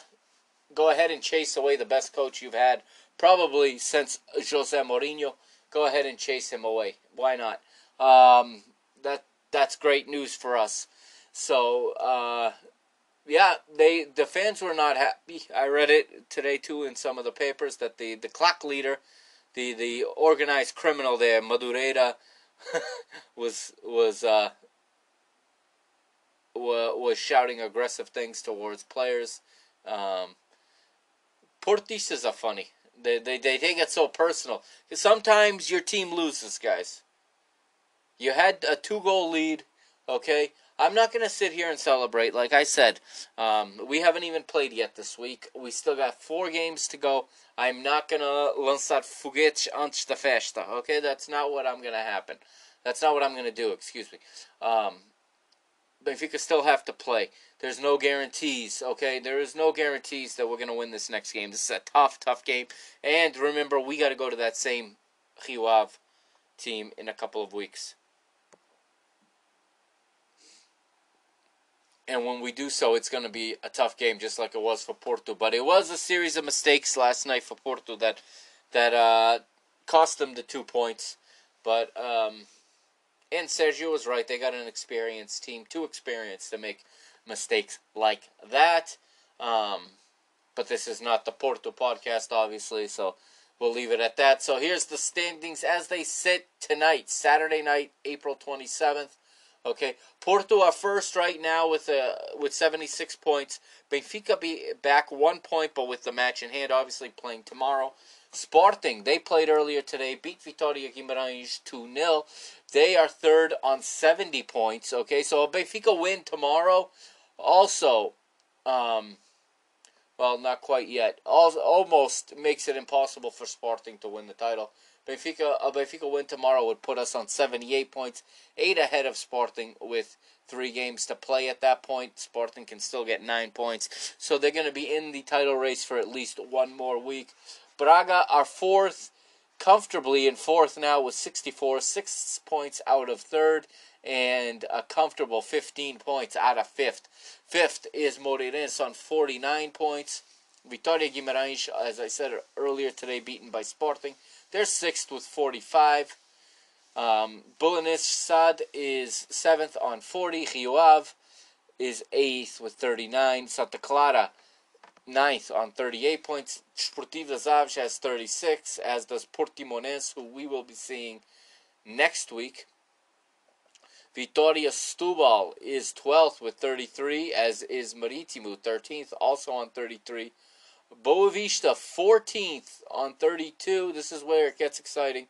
go ahead and chase away the best coach you've had probably since Jose Mourinho. Go ahead and chase him away. Why not? Um, that that's great news for us. So uh, yeah, they the fans were not happy. I read it today too in some of the papers that the the clock leader, the the organized criminal there, Madureira, was was uh, was shouting aggressive things towards players. Um, Portistas are funny. They, they, they take it so personal. Sometimes your team loses, guys. You had a two goal lead, okay? I'm not going to sit here and celebrate. Like I said, um, we haven't even played yet this week. We still got four games to go. I'm not going to lançar foguetes antes da festa. Okay, that's not what I'm going to happen. That's not what I'm going to do. Excuse me. Um, Benfica still have to play. There's no guarantees. Okay, there is no guarantees that we're going to win this next game. This is a tough, tough game. And remember, we got to go to that same Rio Ave team in a couple of weeks. And when we do so, it's going to be a tough game, just like it was for Porto. But it was a series of mistakes last night for Porto that that uh, cost them the two points. But um, and Sergio was right; they got an experienced team, too experienced to make mistakes like that. Um, but this is not the Porto podcast, obviously, so we'll leave it at that. So here's the standings as they sit tonight, Saturday night, April twenty seventh. Okay, Porto are first right now with uh, with 76 points. Benfica be back one point, but with the match in hand, obviously playing tomorrow. Sporting, they played earlier today, beat Vitória Guimarães 2 0. They are third on 70 points. Okay, so a Benfica win tomorrow also, um, well, not quite yet, almost makes it impossible for Sporting to win the title. Benfica, a Benfica win tomorrow would put us on 78 points, eight ahead of Sporting with three games to play at that point. Sporting can still get nine points, so they're going to be in the title race for at least one more week. Braga are fourth, comfortably in fourth now with 64, six points out of third, and a comfortable 15 points out of fifth. Fifth is Moreirense on 49 points. Vitória Guimarães, as I said earlier today, beaten by Sporting. They're sixth with 45. Um, SAD is seventh on 40. Rio is eighth with 39. Santa Clara, ninth on 38 points. Desportivo das Aves has 36, as does Portimonense, who we will be seeing next week. Vitória Setúbal is 12th with 33, as is Marítimo, 13th, also on 33. Boavista 14th on 32. This is where it gets exciting.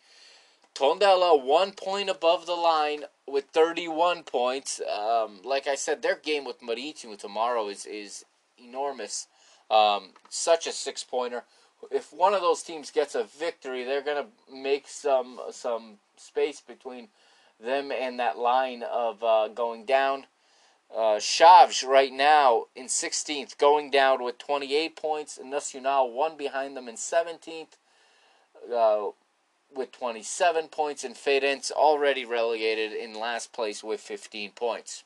Tondela one point above the line with 31 points. Um, like I said, their game with Marítimo tomorrow is is enormous. Um, such a six pointer. If one of those teams gets a victory, they're gonna make some some space between them and that line of uh, going down. Uh, right now in 16th, going down with 28 points. and Nacional one behind them in 17th uh, with 27 points. And Feirense already relegated in last place with 15 points.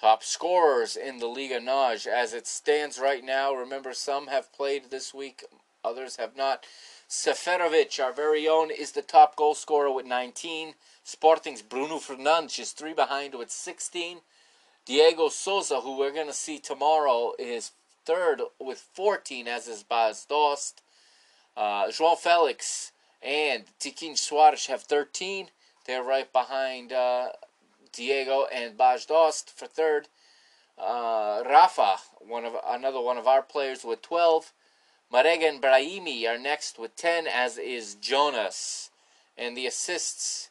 Top scorers in the Liga NOS as it stands right now. Remember, some have played this week, others have not. Seferovic, our very own, is the top goal scorer with 19. Sporting's Bruno Fernandes is three behind with 16. Diego Souza, who we're going to see tomorrow, is third with 14, as is Bas Dost. Uh, João Felix and Tiquinho Soares have 13. They're right behind uh, Diego and Bas Dost for third. Uh, Rafa, one of another one of our players with 12. Marega and Brahimi are next with 10, as is Jonas. And the assists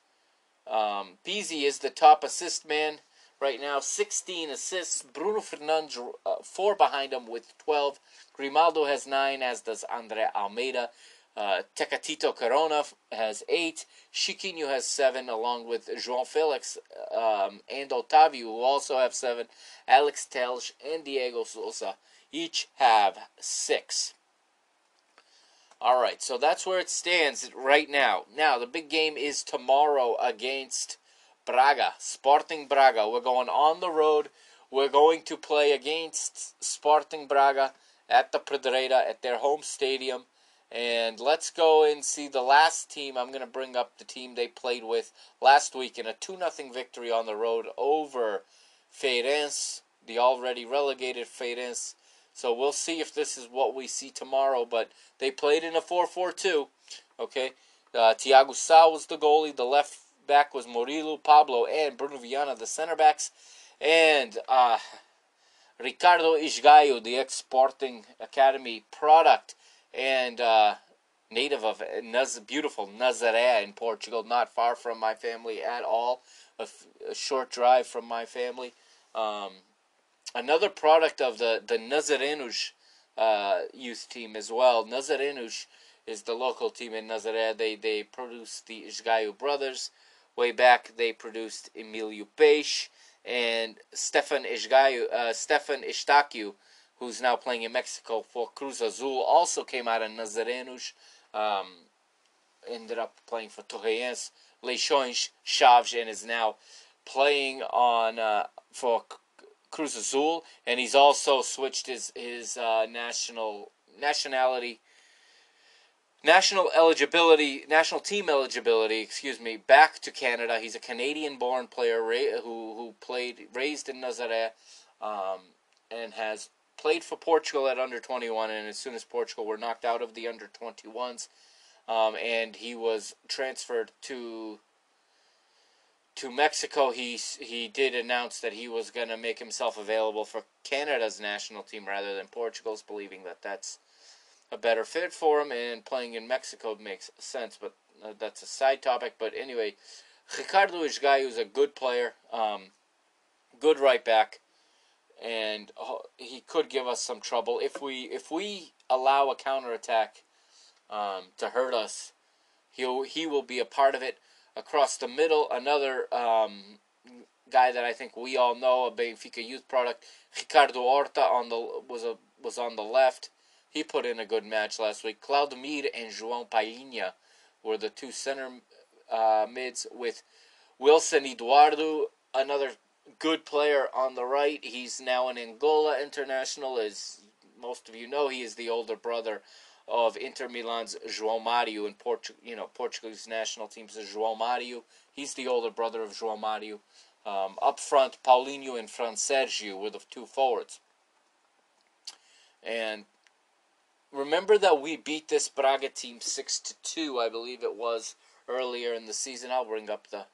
um, is the top assist man right now, 16 assists. Bruno Fernandes, uh, four behind him with 12. Grimaldo has nine, as does Andre Almeida. Uh, Tecatito Corona has eight. Chiquinho has seven, along with João Felix um, and Otavio, who also have seven. Alex Telch and Diego Souza each have six. All right, so that's where it stands right now. Now, the big game is tomorrow against Braga, Sporting Braga. We're going on the road. We're going to play against Sporting Braga at the Pedreira at their home stadium. And let's go and see the last team. I'm going to bring up the team they played with last week in a 2 0 victory on the road over Feirense, the already relegated Feirense. So we'll see if this is what we see tomorrow. But they played in a 4 4 2. Okay. Uh, Tiago Sá was the goalie. The left back was Murilo, Pablo, and Bruno Viana, the center backs. And uh, Ricardo Esgaio, the ex Sporting Academy product and uh, native of Naz- beautiful Nazaré in Portugal, not far from my family at all, a, f- a short drive from my family. Um, another product of the, the Nazarenos uh, youth team as well. Nazarenos is the local team in Nazaré. They, they produced the Esgaio brothers. Way back, they produced Emilio Peixe and Stefan Esgaio, uh, Stefan Eustáquio, who's now playing in Mexico for Cruz Azul, also came out of Nazarenos. Um, ended up playing for Torreense, Leixões, Chaves, and is now playing on uh, for Cruz Azul. And he's also switched his his uh, national nationality. National eligibility, national team eligibility, excuse me, back to Canada. He's a Canadian-born player who who played, raised in Nazaré, um, and has played for Portugal at under 21, and as soon as Portugal were knocked out of the under 21s, um, and he was transferred to to Mexico, he he did announce that he was going to make himself available for Canada's national team rather than Portugal's, believing that that's a better fit for him, and playing in Mexico makes sense. But uh, that's a side topic. But anyway, Ricardo is a guy who's a good player, um, good right back and uh, he could give us some trouble if we if we allow a counterattack um, to hurt us. He he will be a part of it across the middle. Another um, guy that I think we all know, a Benfica youth product, Ricardo Horta on the was a was on the left. He put in a good match last week. Claudemir and João Palhinha were the two center uh, mids with Wilson Eduardo, another good player on the right. He's now an Angola international. As most of you know, he is the older brother of Inter Milan's João Mario and Portu- you know Portugal's national team's João Mario. He's the older brother of João Mario. Um, up front, Paulinho and Fransérgio were the two forwards. And remember that we beat this Braga team six to two, I believe it was earlier in the season. I'll bring up the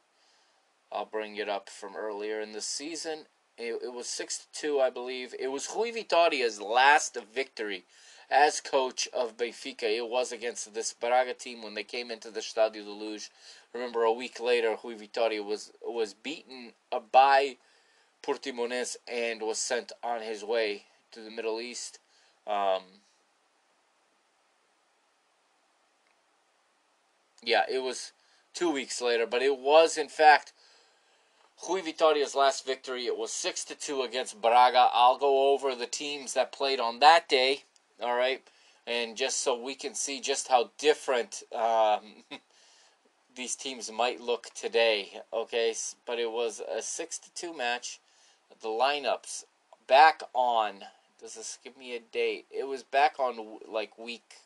I'll bring it up from earlier in the season. It, it was 6 to 2, I believe. It was Rui Vitoria's last victory as coach of Benfica. It was against this Braga team when they came into the Stadio de Luz. Remember, a week later, Rui Vitoria was, was beaten by Portimonense and was sent on his way to the Middle East. Um, yeah, it was two weeks later, but it was, in fact, Rui Vitoria's last victory, it was 6 to 2 against Braga. I'll go over the teams that played on that day, all right? And just so we can see just how different um, these teams might look today, okay? But it was a 6 to 2 match. The lineups back on does this give me a date? It was back on like week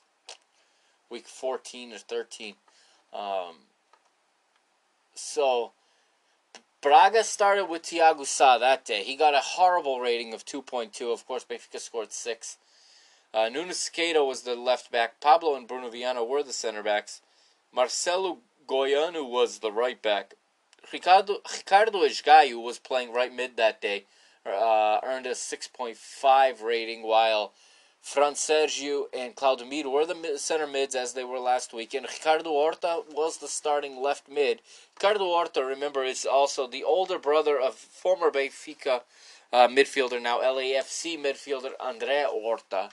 week 14 or 13. Um, so Braga started with Tiago Sá that day. He got a horrible rating of 2.2. Of course, Benfica scored 6. Uh, Queiro was the left back. Pablo and Bruno Viana were the center backs. Marcelo Goiano was the right back. Ricardo, Ricardo Esgaio was playing right mid that day. Uh, earned a 6.5 rating, while Fransérgio and Claudemir were the center mids as they were last week, and Ricardo Horta was the starting left mid. Ricardo Horta, remember, is also the older brother of former Benfica uh, midfielder, now LAFC midfielder André Horta.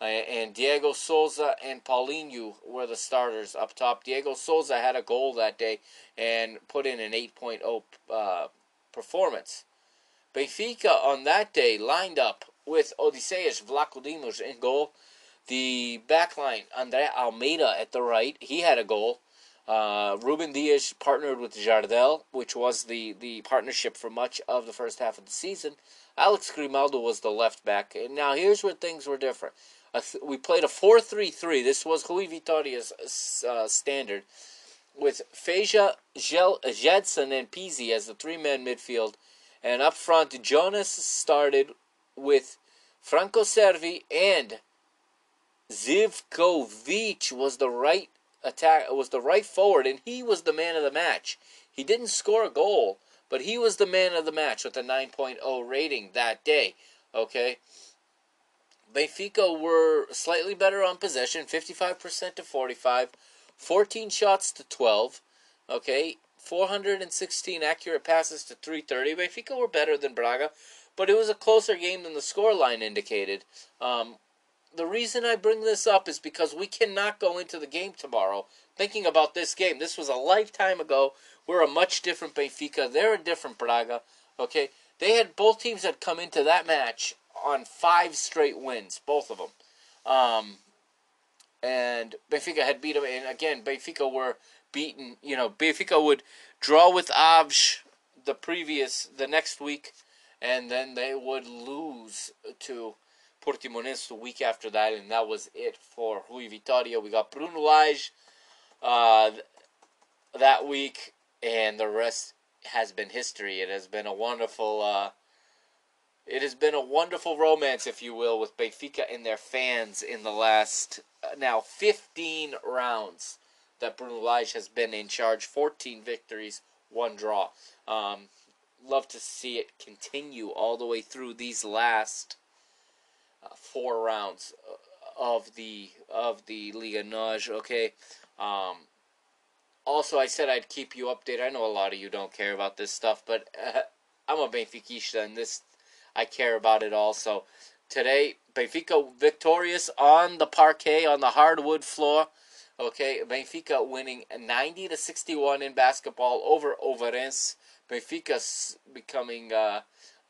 Uh, and Diego Souza and Paulinho were the starters up top. Diego Souza had a goal that day and put in an 8.0 uh, performance. Benfica on that day lined up with Odysseus Vlachodimos in goal. The back line, André Almeida at the right, he had a goal. Uh, Ruben Dias partnered with Jardel, which was the, the partnership for much of the first half of the season. Alex Grimaldo was the left back. And now here's where things were different. Th- we played a 4 3 3. This was Rui Vitoria's uh, standard, with Fejsa, Gel- Gedson, and Pizzi as the three man midfield. And up front, Jonas started with Franco Cervi and Zivkovic was the right attack was the right forward and he was the man of the match. He didn't score a goal, but he was the man of the match with a 9.0 rating that day. Okay? Benfica were slightly better on possession, 55% to 45, 14 shots to 12. Okay? 416 accurate passes to 330. Benfica were better than Braga, but it was a closer game than the scoreline indicated. Um, the reason I bring this up is because we cannot go into the game tomorrow thinking about this game. This was a lifetime ago. We're a much different Benfica. They're a different Braga. Okay, they had both teams had come into that match on five straight wins, both of them. Um, and Benfica had beat them. And again, Benfica were beaten. You know, Benfica would draw with Aves the previous, the next week, and then they would lose to Portimonense the week after that, and that was it for Rui Vitoria. We got Bruno Lage uh, that week, and the rest has been history. It has been a wonderful. Uh, it has been a wonderful romance, if you will, with Benfica and their fans in the last uh, now 15 rounds that Bruno Lage has been in charge. 14 victories, one draw. Um, love to see it continue all the way through these last uh, four rounds uh, of the of the Liga NOS. Okay. Um, also, I said I'd keep you updated. I know a lot of you don't care about this stuff, but uh, I'm a Benfica, and this I care about it all. So Today, Benfica victorious on the parquet on the hardwood floor. Okay, Benfica winning 90 to 61 in basketball over Ovarense. Benfica becoming uh,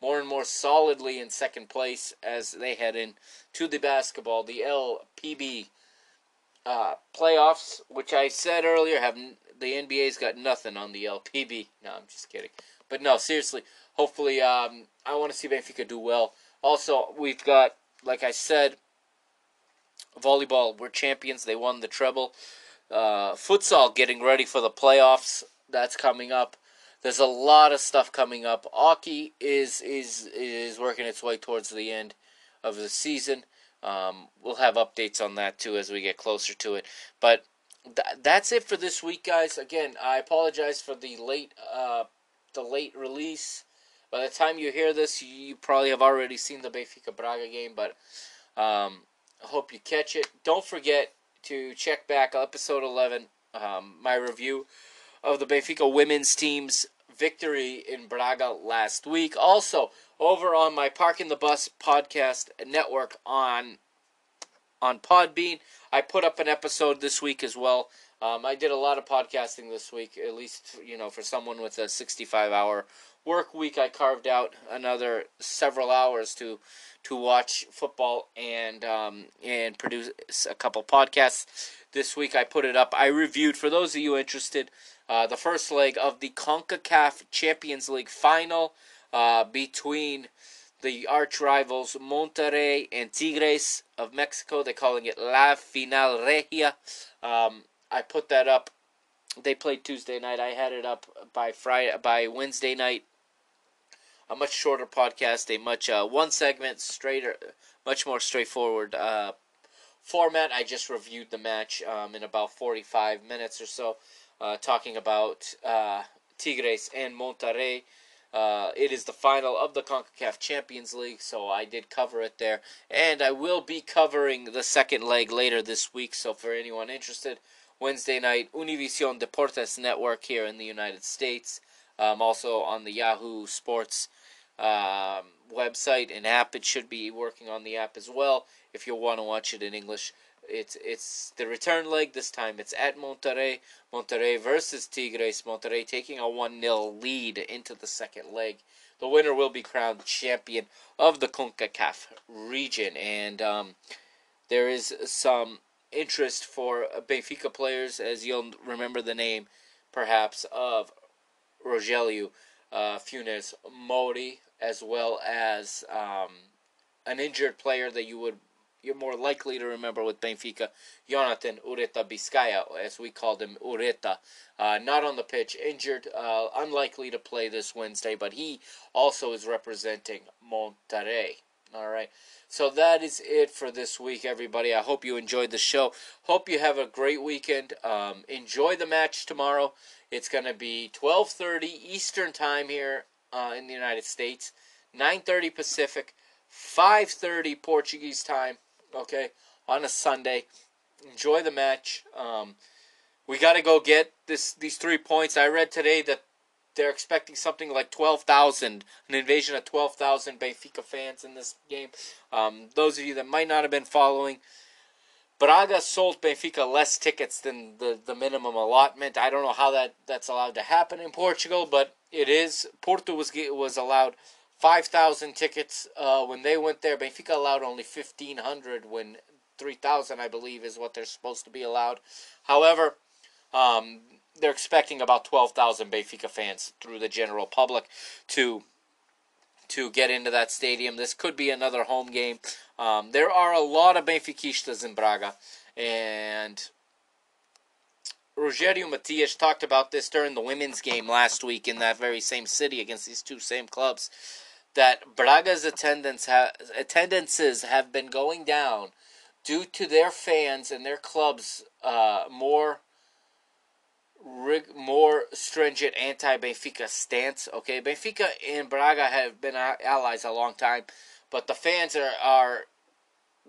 more and more solidly in second place as they head in to the basketball, the LPB uh, playoffs, which I said earlier have the NBA's got nothing on the LPB. No, I'm just kidding. But no, seriously. Hopefully, um, I want to see Benfica do well. Also, we've got, like I said, volleyball. We're champions. They won the treble. Uh, futsal getting ready for the playoffs. That's coming up. There's a lot of stuff coming up. Hockey is is is working its way towards the end of the season. Um, we'll have updates on that too as we get closer to it. But th- that's it for this week, guys. Again, I apologize for the late uh, the late release. By the time you hear this, you probably have already seen the Benfica Braga game, but um, I hope you catch it. Don't forget to check back episode 11, um, my review of the Benfica women's team's victory in Braga last week. Also, over on my Parking the Bus podcast network on on Podbean, I put up an episode this week as well. Um, I did a lot of podcasting this week, at least you know for someone with a 65 hour work week. I carved out another several hours to to watch football and um, and produce a couple podcasts. This week I put it up. I reviewed for those of you interested uh, the first leg of the CONCACAF Champions League final uh, between the arch rivals Monterrey and Tigres of Mexico. They're calling it La Final Regia. Um, I put that up. They played Tuesday night. I had it up by Friday, by Wednesday night. A much shorter podcast, a much uh, one segment, straighter, much more straightforward uh, format. I just reviewed the match um, in about forty five minutes or so uh, talking about uh, Tigres and Monterrey. Uh, it is the final of the CONCACAF Champions League, so I did cover it there. And I will be covering the second leg later this week, so for anyone interested, Wednesday night, Univision Deportes Network here in the United States. Um, also on the Yahoo Sports um, website and app. It should be working on the app as well if you want to watch it in English. It's it's the return leg this time. It's at Monterrey. Monterrey versus Tigres. Monterrey taking a one 0 lead into the second leg. The winner will be crowned champion of the Concacaf region, and um, there is some interest for Benfica players, as you'll remember the name, perhaps, of Rogelio uh, Funes Mori, as well as um, an injured player that you would you're more likely to remember with Benfica, Jonathan Urretaviscaya, as we called him, Ureta. Uh, not on the pitch, injured, uh, unlikely to play this Wednesday, but he also is representing Monterrey. All right. So that is it for this week, everybody. I hope you enjoyed the show. Hope you have a great weekend. Um, enjoy the match tomorrow. It's going to be 12:30 Eastern time here uh, in the United States, 9:30 Pacific, 5:30 Portuguese time. Okay, on a Sunday. Enjoy the match. Um, we got to go get this these three points. I read today that they're expecting something like 12,000, an invasion of 12,000 Benfica fans in this game. Um, those of you that might not have been following, Braga sold Benfica less tickets than the, the minimum allotment. I don't know how that, that's allowed to happen in Portugal, but it is. Porto was was allowed 5,000 tickets uh, when they went there. Benfica allowed only 1,500 when 3,000, I believe, is what they're supposed to be allowed. However, um, they're expecting about 12,000 Benfica fans through the general public to to get into that stadium. This could be another home game. Um, there are a lot of Benfiquistas in Braga, and Rogerio Matias talked about this during the women's game last week in that very same city against these two same clubs. That Braga's attendance ha- attendances have been going down due to their fans and their clubs uh, more rig- more stringent anti-Benfica stance. Okay, Benfica and Braga have been allies a long time, but the fans are are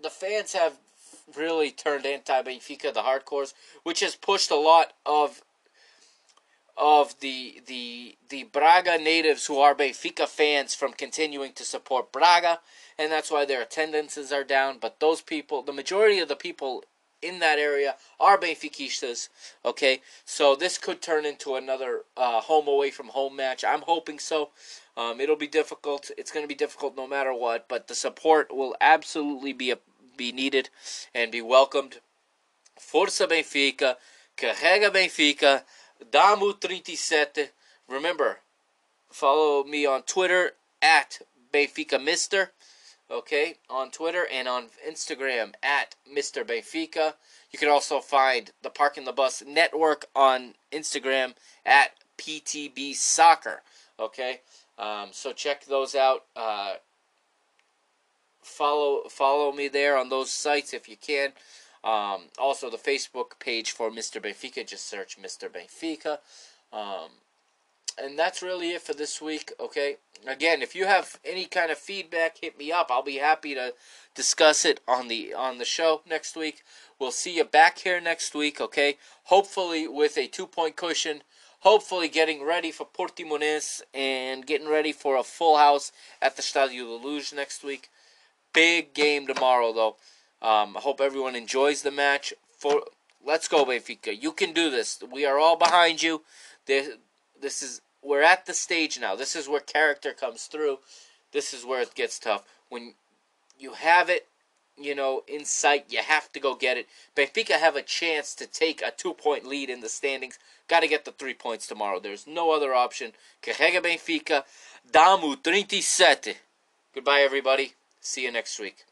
the fans have really turned anti-Benfica, the hardcores, which has pushed a lot of of the the the Braga natives who are Benfica fans from continuing to support Braga, and that's why their attendances are down. But those people, the majority of the people in that area are Benfiquistas. Okay, so this could turn into another uh, home away from home match. I'm hoping so. Um, it'll be difficult. It's going to be difficult no matter what, but the support will absolutely be a, be needed and be welcomed. Força Benfica, carrega Benfica, Damu 37. Remember, follow me on Twitter at Benfica Mister okay, on Twitter and on Instagram at Mr. Benfica. You can also find the Parking the Bus Network on Instagram at PTB Soccer, okay. Um, so check those out. Uh, follow follow me there on those sites if you can. Um, also, the Facebook page for Mr. Benfica. Just search Mr. Benfica. Um, and that's really it for this week, okay? Again, if you have any kind of feedback, hit me up. I'll be happy to discuss it on the on the show next week. We'll see you back here next week, okay? Hopefully with a two-point cushion. Hopefully getting ready for Portimonense and getting ready for a full house at the Stadio de Luz next week. Big game tomorrow, though. Um, I hope everyone enjoys the match. For let's go, Benfica. You can do this. We are all behind you. This, this is we're at the stage now. This is where character comes through. This is where it gets tough. When you have it, you know, in sight, you have to go get it. Benfica have a chance to take a two point lead in the standings. Got to get the three points tomorrow. There's no other option. Carrega Benfica. Damu 37. Goodbye, everybody. See you next week.